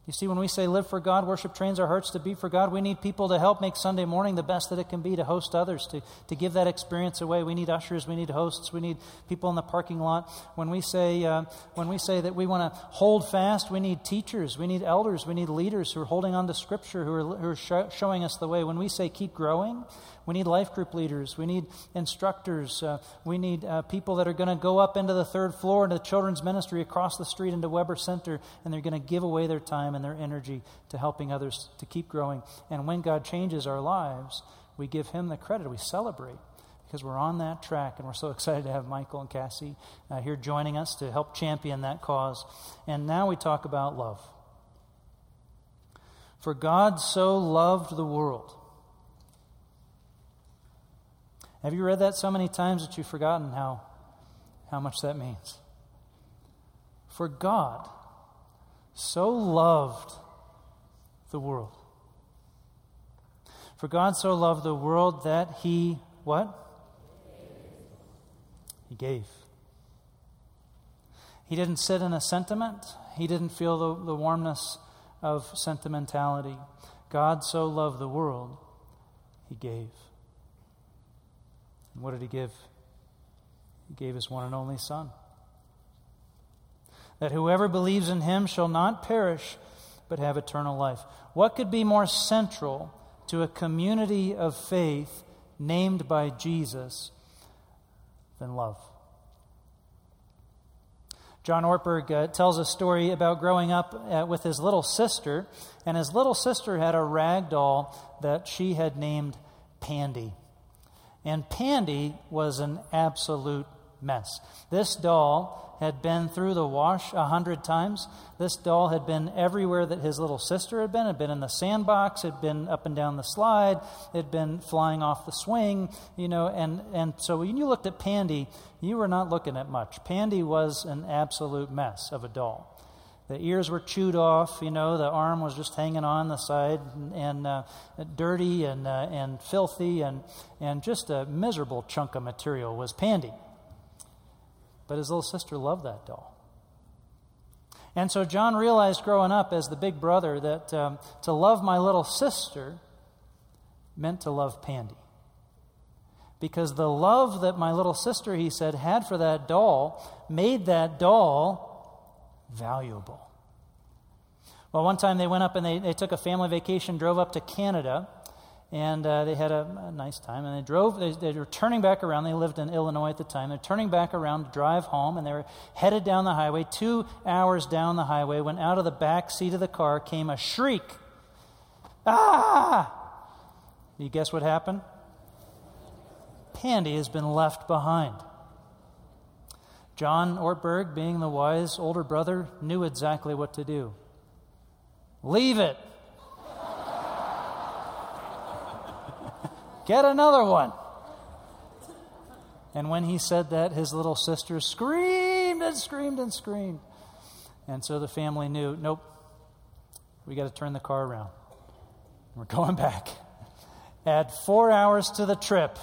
You see, when we say live for God, worship trains our hearts to be for God, we need people to help make Sunday morning the best that it can be, to host others, to, to give that experience away. We need ushers, we need hosts, we need people in the parking lot. When we say, uh, when we say that we want to hold fast, we need teachers, we need elders, we need leaders who are holding on to Scripture, who are, who are sh- showing us the way. When we say keep growing, we need life group leaders. We need instructors. Uh, we need uh, people that are going to go up into the third floor into the children's ministry across the street into Weber Center, and they're going to give away their time and their energy to helping others to keep growing. And when God changes our lives, we give Him the credit. We celebrate because we're on that track, and we're so excited to have Michael and Cassie uh, here joining us to help champion that cause. And now we talk about love. For God so loved the world have you read that so many times that you've forgotten how, how much that means. For God so loved the world. For God so loved the world that he, what? He gave. He didn't sit in a sentiment. He didn't feel the, the warmness of sentimentality. God so loved the world, he gave. And what did he give? He gave his one and only Son. That whoever believes in him shall not perish, but have eternal life. What could be more central to a community of faith named by Jesus than love? John Ortberg uh, tells a story about growing up uh, with his little sister, and his little sister had a rag doll that she had named Pandy. And Pandy was an absolute mess. This doll had been through the wash a hundred times. This doll had been everywhere that his little sister had been. Had been in the sandbox. Had been up and down the slide. Had been flying off the swing. You know, and and so when you looked at Pandy, you were not looking at much. Pandy was an absolute mess of a doll. The ears were chewed off, you know, the arm was just hanging on the side and, and uh, dirty and, uh, and filthy and, and just a miserable chunk of material was Pandy. But his little sister loved that doll. And so John realized growing up as the big brother that um, to love my little sister meant to love Pandy. Because the love that my little sister, he said, had for that doll made that doll valuable. Well, one time they went up and they, they took a family vacation, drove up to Canada, and uh, they had a, a, nice time. And they drove, they, they, were turning back around. They lived in Illinois at the time. They're turning back around to drive home, and they were headed down the highway. Two hours down the highway, when out of the back seat of the car came a shriek. Ah! You guess what happened? Pandy has been left behind. John Ortberg, being the wise older brother, knew exactly what to do. Leave it. Get another one. And when he said that, his little sister screamed and screamed and screamed. And so the family knew nope, we got to turn the car around. We're going back. Add four hours to the trip.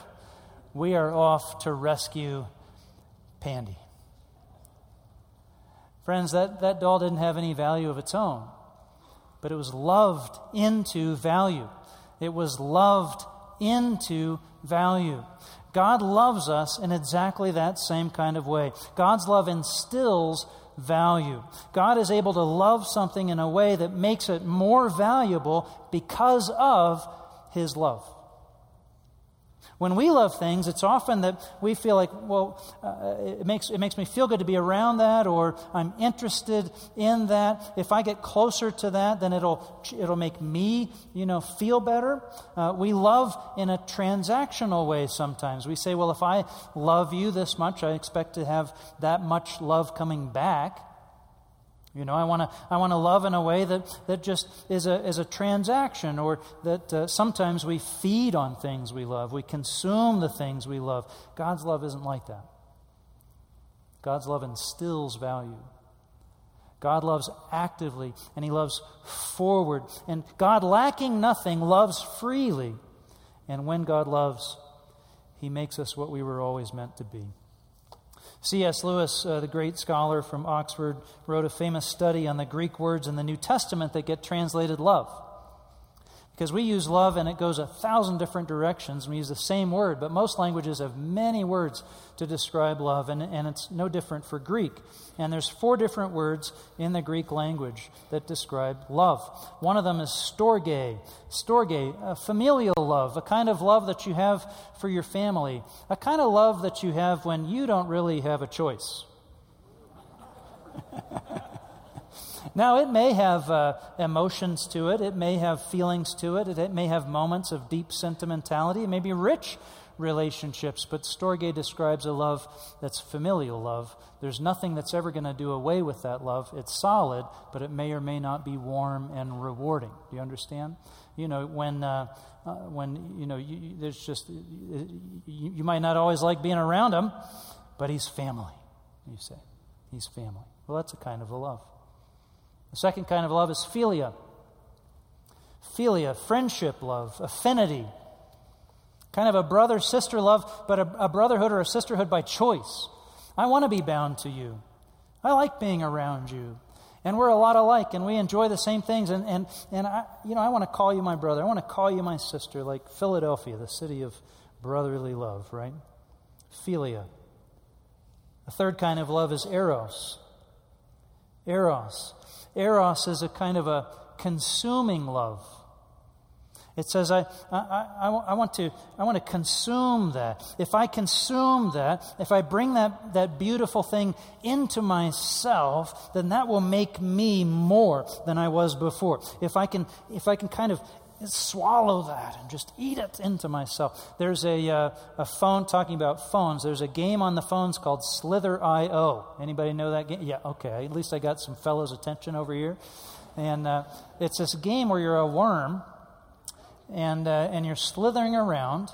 We are off to rescue Pandy. Friends, that, that doll didn't have any value of its own, but it was loved into value. It was loved into value. God loves us in exactly that same kind of way. God's love instills value. God is able to love something in a way that makes it more valuable because of His love. When we love things, it's often that we feel like, well, uh, it, makes, it makes me feel good to be around that, or I'm interested in that. If I get closer to that, then it'll, it'll make me, you know, feel better. Uh, we love in a transactional way sometimes. We say, well, if I love you this much, I expect to have that much love coming back. You know, I want to I want to love in a way that, that just is a, is a transaction, or that uh, sometimes we feed on things we love, we consume the things we love. God's love isn't like that. God's love instills value. God loves actively, and He loves forward. And God, lacking nothing, loves freely. And when God loves, He makes us what we were always meant to be. C.S. Lewis, uh, the great scholar from Oxford, wrote a famous study on the Greek words in the New Testament that get translated love. Because we use love and it goes a thousand different directions. We use the same word, but most languages have many words to describe love, and, and it's no different for Greek. And there's four different words in the Greek language that describe love. One of them is storge. Storge, a familial love, a kind of love that you have for your family, a kind of love that you have when you don't really have a choice. Now, it may have uh, emotions to it, it may have feelings to it, it may have moments of deep sentimentality, it may be rich relationships, but Storge describes a love that's familial love. There's nothing that's ever going to do away with that love. It's solid, but it may or may not be warm and rewarding. Do you understand? You know, when, uh, uh, when you know, you, there's just, you, you might not always like being around him, but he's family. you say. He's family. Well, that's a kind of a love. The second kind of love is philia. Philia, friendship love, affinity. Kind of a brother sister love, but a, a brotherhood or a sisterhood by choice. I want to be bound to you. I like being around you. And we're a lot alike, and we enjoy the same things. And, and, and I, you know, I want to call you my brother. I want to call you my sister, like Philadelphia, the city of brotherly love, right? Philia. The third kind of love is eros. Eros. Eros is a kind of a consuming love. It says, I, I, I, I, want to, I want to consume that. If I consume that, if I bring that, that beautiful thing into myself, then that will make me more than I was before. If I can, if I can kind of swallow that and just eat it into myself. There's a, uh, a phone, talking about phones, there's a game on the phones called Slither.io. Anybody know that game? Yeah, okay. At least I got some fellows' attention over here. And uh, it's this game where you're a worm and, uh, and you're slithering around,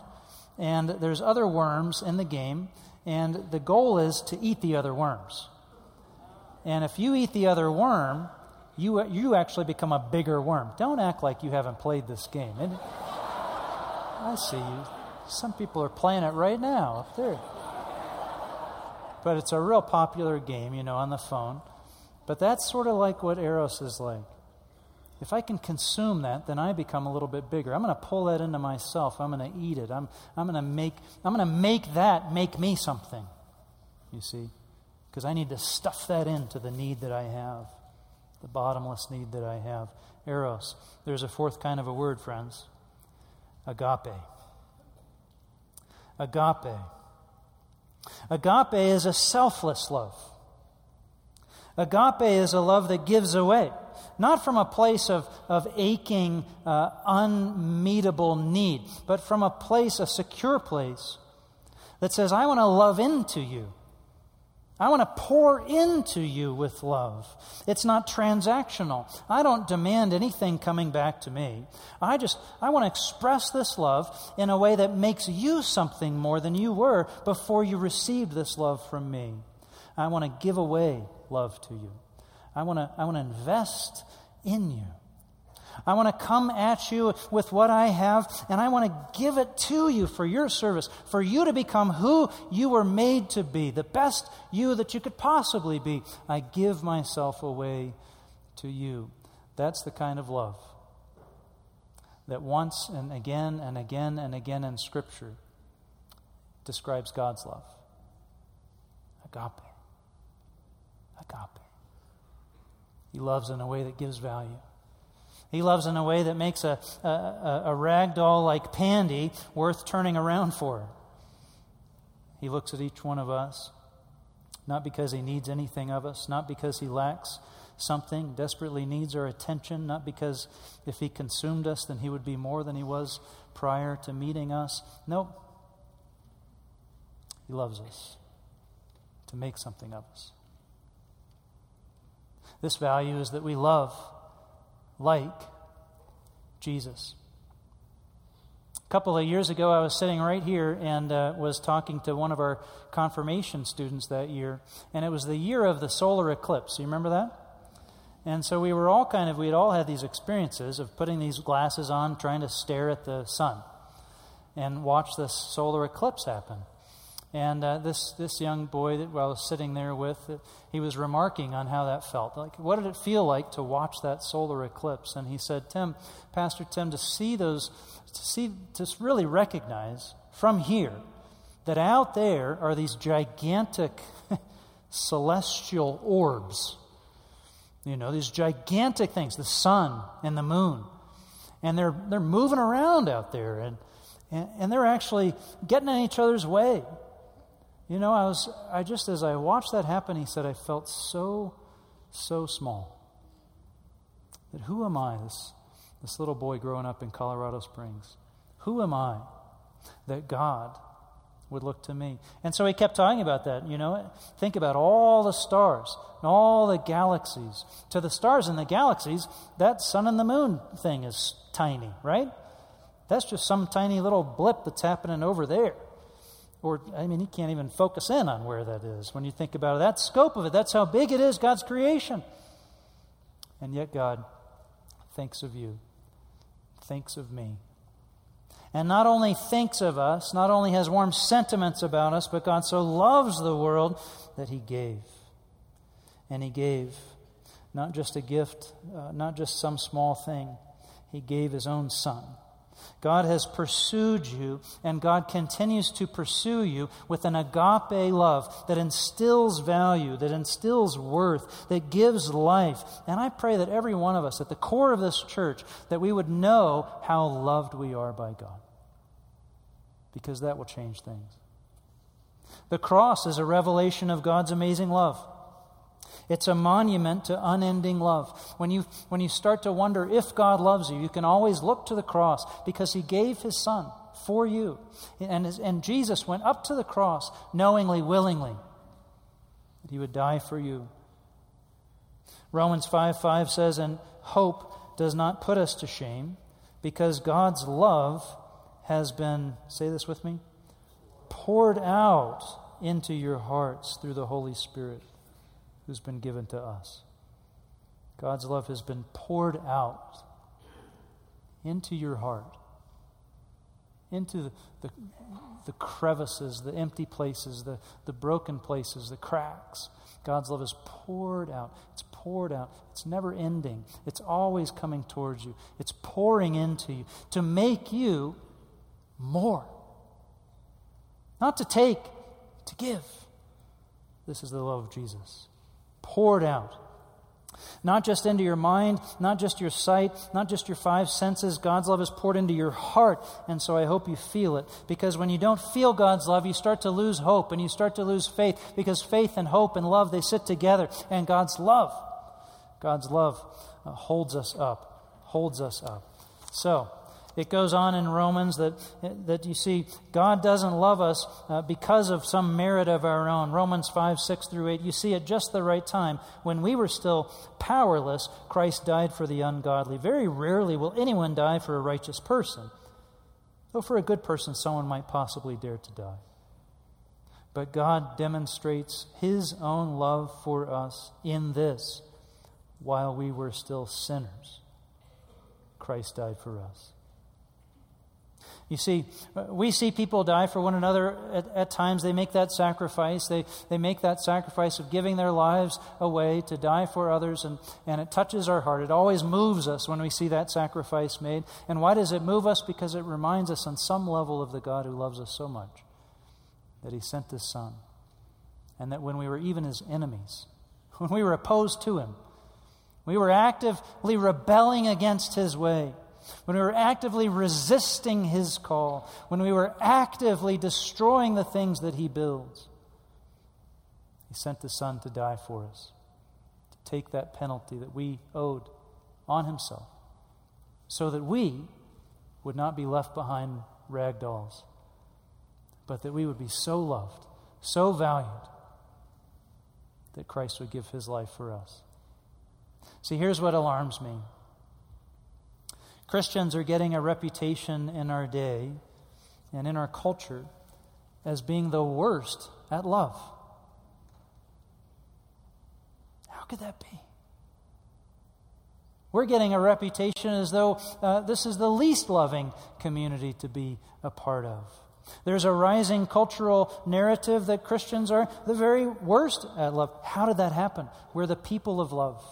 and there's other worms in the game, and the goal is to eat the other worms. And if you eat the other worm, you, you actually become a bigger worm. Don't act like you haven't played this game. And I see you. Some people are playing it right now up there. But it's a real popular game, you know, on the phone. But that's sort of like what Eros is like. If I can consume that, then I become a little bit bigger. I'm going to pull that into myself. I'm going to eat it. I'm, I'm going to make I'm going to make that make me something. You see? Because I need to stuff that into the need that I have, the bottomless need that I have. Eros. There's a fourth kind of a word, friends. Agape. Agape. Agape is a selfless love. Agape is a love that gives away not from a place of, of aching, uh, unmeetable need, but from a place, a secure place that says, I want to love into you. I want to pour into you with love. It's not transactional. I don't demand anything coming back to me. I just, I want to express this love in a way that makes you something more than you were before you received this love from me. I want to give away love to you. I want to, I want to invest in you. I want to come at you with what I have, and I want to give it to you for your service, for you to become who you were made to be, the best you that you could possibly be. I give myself away to you. That's the kind of love that once and again and again and again in Scripture describes God's love. Agape. Agape. He loves in a way that gives value. He loves in a way that makes a, a, a rag doll like Pandy worth turning around for. He looks at each one of us, not because he needs anything of us, not because he lacks something, desperately needs our attention, not because if he consumed us, then he would be more than he was prior to meeting us. Nope. He loves us to make something of us. This value is that we love like Jesus. A couple of years ago, I was sitting right here and uh, was talking to one of our confirmation students that year, and it was the year of the solar eclipse. You remember that? And so we were all kind of, we had all had these experiences of putting these glasses on, trying to stare at the sun and watch this solar eclipse happen. And uh, this, this young boy that I was sitting there with, uh, he was remarking on how that felt. Like, what did it feel like to watch that solar eclipse? And he said, Tim, Pastor Tim, to see those, to see, to really recognize from here that out there are these gigantic celestial orbs. You know, these gigantic things, the sun and the moon. And they're, they're moving around out there, and, and, and they're actually getting in each other's way. You know, I was, I just, as I watched that happen, he said, I felt so, so small. That who am I, this, this little boy growing up in Colorado Springs? Who am I that God would look to me? And so he kept talking about that, you know. Think about all the stars and all the galaxies. To the stars and the galaxies, that sun and the moon thing is tiny, right? That's just some tiny little blip that's happening over there. Or, I mean, he can't even focus in on where that is when you think about it. That scope of it, that's how big it is, God's creation. And yet, God thinks of you, thinks of me. And not only thinks of us, not only has warm sentiments about us, but God so loves the world that He gave. And He gave not just a gift, uh, not just some small thing, He gave His own Son God has pursued you, and God continues to pursue you with an agape love that instills value, that instills worth, that gives life. And I pray that every one of us, at the core of this church, that we would know how loved we are by God. Because that will change things. The cross is a revelation of God's amazing love. It's a monument to unending love. When you, when you start to wonder if God loves you, you can always look to the cross because He gave His Son for you. And, and Jesus went up to the cross knowingly, willingly, that He would die for you. Romans 5 5 says, And hope does not put us to shame because God's love has been, say this with me, poured out into your hearts through the Holy Spirit who's been given to us. God's love has been poured out into your heart, into the, the, the, crevices, the empty places, the, the broken places, the cracks. God's love is poured out. It's poured out. It's never ending. It's always coming towards you. It's pouring into you to make you more. Not to take, to give. This is the love of Jesus poured out. Not just into your mind, not just your sight, not just your five senses. God's love is poured into your heart. And so I hope you feel it. Because when you don't feel God's love, you start to lose hope and you start to lose faith. Because faith and hope and love, they sit together. And God's love, God's love uh, holds us up, holds us up. So, it goes on in Romans that, that you see God doesn't love us uh, because of some merit of our own. Romans 5, 6 through 8. You see, at just the right time, when we were still powerless, Christ died for the ungodly. Very rarely will anyone die for a righteous person, though for a good person, someone might possibly dare to die. But God demonstrates His own love for us in this while we were still sinners, Christ died for us. You see, we see people die for one another at, at, times. They make that sacrifice. They, they make that sacrifice of giving their lives away to die for others, and, and it touches our heart. It always moves us when we see that sacrifice made. And why does it move us? Because it reminds us on some level of the God who loves us so much that He sent His Son. And that when we were even His enemies, when we were opposed to Him, we were actively rebelling against His way when we were actively resisting His call, when we were actively destroying the things that He builds, He sent His Son to die for us, to take that penalty that we owed on Himself, so that we would not be left behind rag dolls, but that we would be so loved, so valued, that Christ would give His life for us. See, here's what alarms me. Christians are getting a reputation in our day and in our culture as being the worst at love. How could that be? We're getting a reputation as though uh, this is the least loving community to be a part of. There's a rising cultural narrative that Christians are the very worst at love. How did that happen? We're the people of love.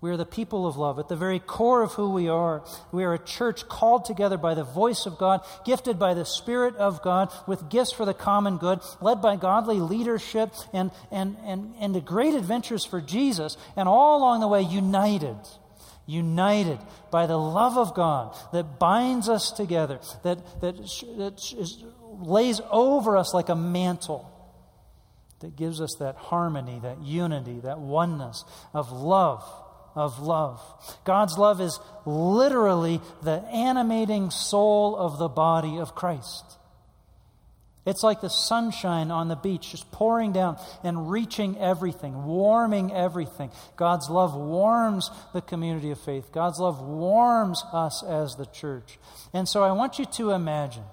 We are the people of love. At the very core of who we are, we are a church called together by the voice of God, gifted by the Spirit of God, with gifts for the common good, led by godly leadership and, and, and, and the great adventures for Jesus, and all along the way, united. United by the love of God that binds us together, that, that, that is, lays over us like a mantle that gives us that harmony, that unity, that oneness of love of love. God's love is literally the animating soul of the body of Christ. It's like the sunshine on the beach, just pouring down and reaching everything, warming everything. God's love warms the community of faith. God's love warms us as the church. And so I want you to imagine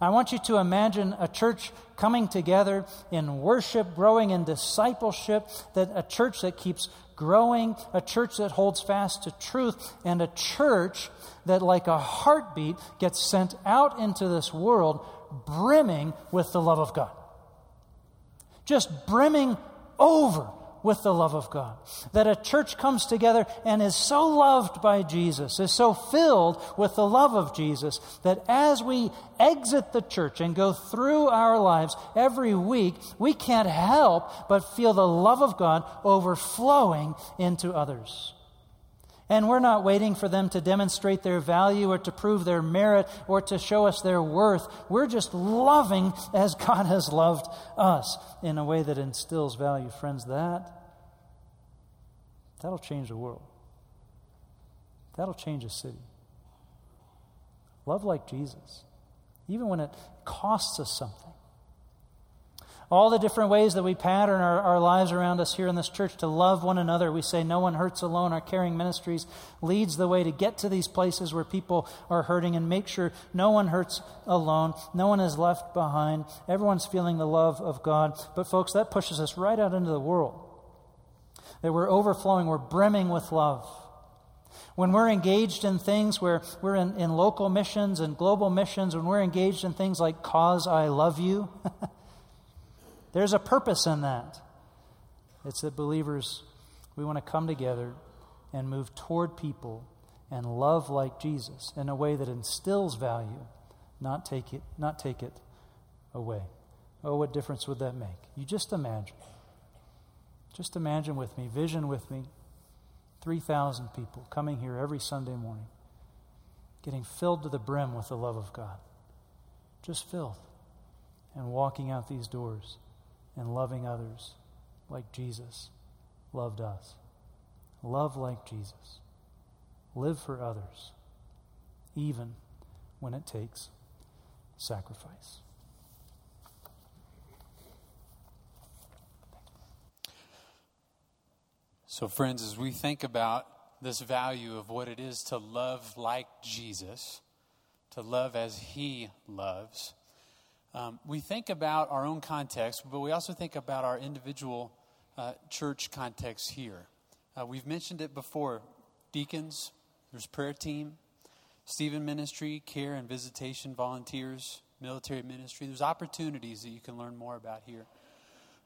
I want you to imagine a church coming together in worship, growing in discipleship, that a church that keeps growing, a church that holds fast to truth, and a church that, like a heartbeat, gets sent out into this world brimming with the love of God. Just brimming over with the love of God. That a church comes together and is so loved by Jesus, is so filled with the love of Jesus, that as we exit the church and go through our lives every week, we can't help but feel the love of God overflowing into others. And we're not waiting for them to demonstrate their value or to prove their merit or to show us their worth. We're just loving as God has loved us in a way that instills value. Friends, that, that'll change the world. That'll change a city. Love like Jesus, even when it costs us something. All the different ways that we pattern our, our lives around us here in this church to love one another. We say, No one hurts alone. Our caring ministries leads the way to get to these places where people are hurting and make sure no one hurts alone. No one is left behind. Everyone's feeling the love of God. But, folks, that pushes us right out into the world. That we're overflowing, we're brimming with love. When we're engaged in things where we're in, in local missions and global missions, when we're engaged in things like Cause I Love You, There's a purpose in that. It's that believers, we want to come together and move toward people and love like Jesus in a way that instills value, not take it, not take it away. Oh, what difference would that make? You just imagine. Just imagine with me, vision with me, 3,000 people coming here every Sunday morning, getting filled to the brim with the love of God. Just filled. And walking out these doors and loving others like Jesus loved us. Love like Jesus. Live for others, even when it takes sacrifice. So, friends, as we think about this value of what it is to love like Jesus, to love as He loves, um, we think about our own context, but we also think about our individual uh, church context here. Uh, we've mentioned it before deacons, there's prayer team, Stephen ministry, care and visitation volunteers, military ministry. There's opportunities that you can learn more about here.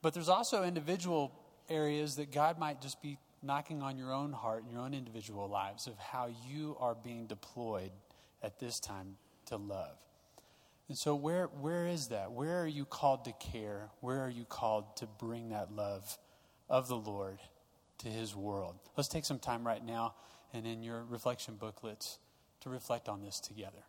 But there's also individual areas that God might just be knocking on your own heart and your own individual lives of how you are being deployed at this time to love. And so, where, where is that? Where are you called to care? Where are you called to bring that love of the Lord to His world? Let's take some time right now and in your reflection booklets to reflect on this together.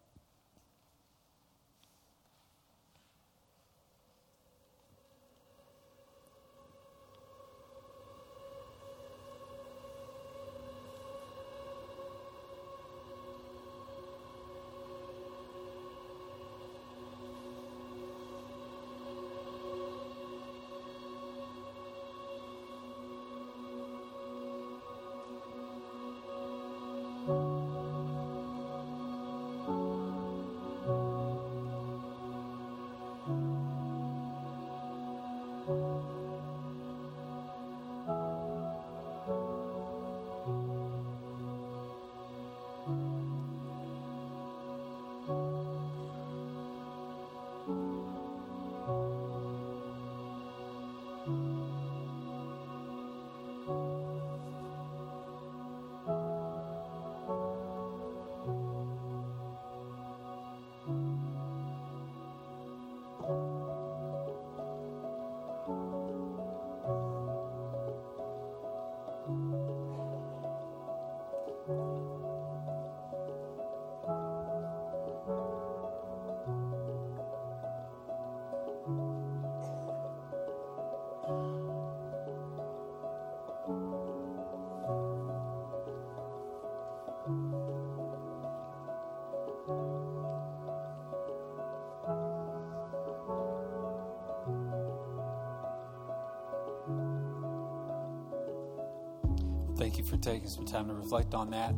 Thank you for taking some time to reflect on that.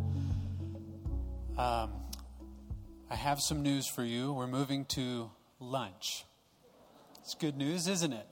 Um, I have some news for you. We're moving to lunch. It's good news, isn't it?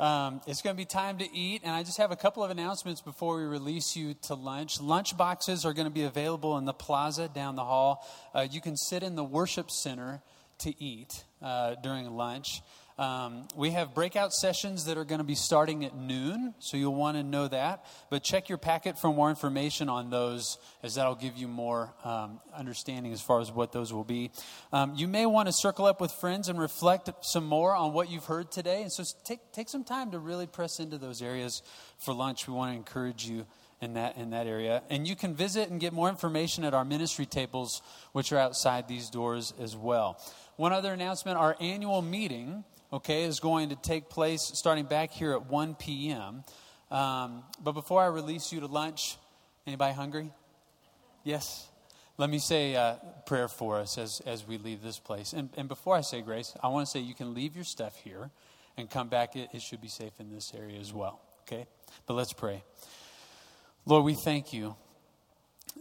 Um, it's going to be time to eat, and I just have a couple of announcements before we release you to lunch. Lunch boxes are going to be available in the plaza down the hall. Uh, you can sit in the worship center to eat uh, during lunch. Um, we have breakout sessions that are going to be starting at noon, so you'll want to know that. But check your packet for more information on those, as that'll give you more um, understanding as far as what those will be. Um, you may want to circle up with friends and reflect some more on what you've heard today. And so take, take some time to really press into those areas for lunch. We want to encourage you in that in that area. And you can visit and get more information at our ministry tables, which are outside these doors as well. One other announcement: our annual meeting okay, is going to take place starting back here at 1 p.m. Um, but before I release you to lunch, anybody hungry? Yes? Let me say a prayer for us as, as we leave this place. And, and before I say grace, I want to say you can leave your stuff here and come back. It, it should be safe in this area as well, okay? But let's pray. Lord, we thank you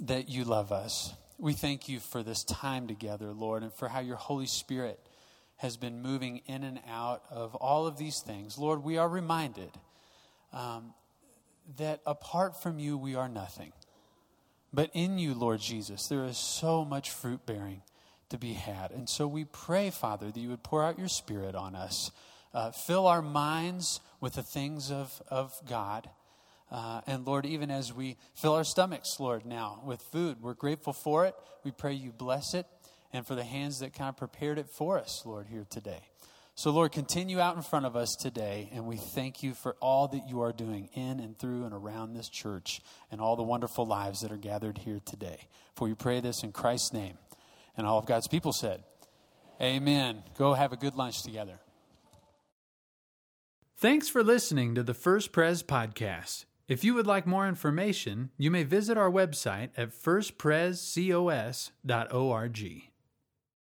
that you love us. We thank you for this time together, Lord, and for how your Holy Spirit has been moving in and out of all of these things, Lord, we are reminded um, that apart from you, we are nothing. But in you, Lord Jesus, there is so much fruit bearing to be had. And so we pray, Father, that you would pour out your Spirit on us, uh, fill our minds with the things of, of God. Uh, and Lord, even as we fill our stomachs, Lord, now with food, we're grateful for it. We pray you bless it and for the hands that kind of prepared it for us, Lord, here today. So, Lord, continue out in front of us today, and we thank you for all that you are doing in and through and around this church and all the wonderful lives that are gathered here today. For we pray this in Christ's name. And all of God's people said, Amen. Go have a good lunch together. Thanks for listening to the First Pres podcast. If you would like more information, you may visit our website at firstprescos.org.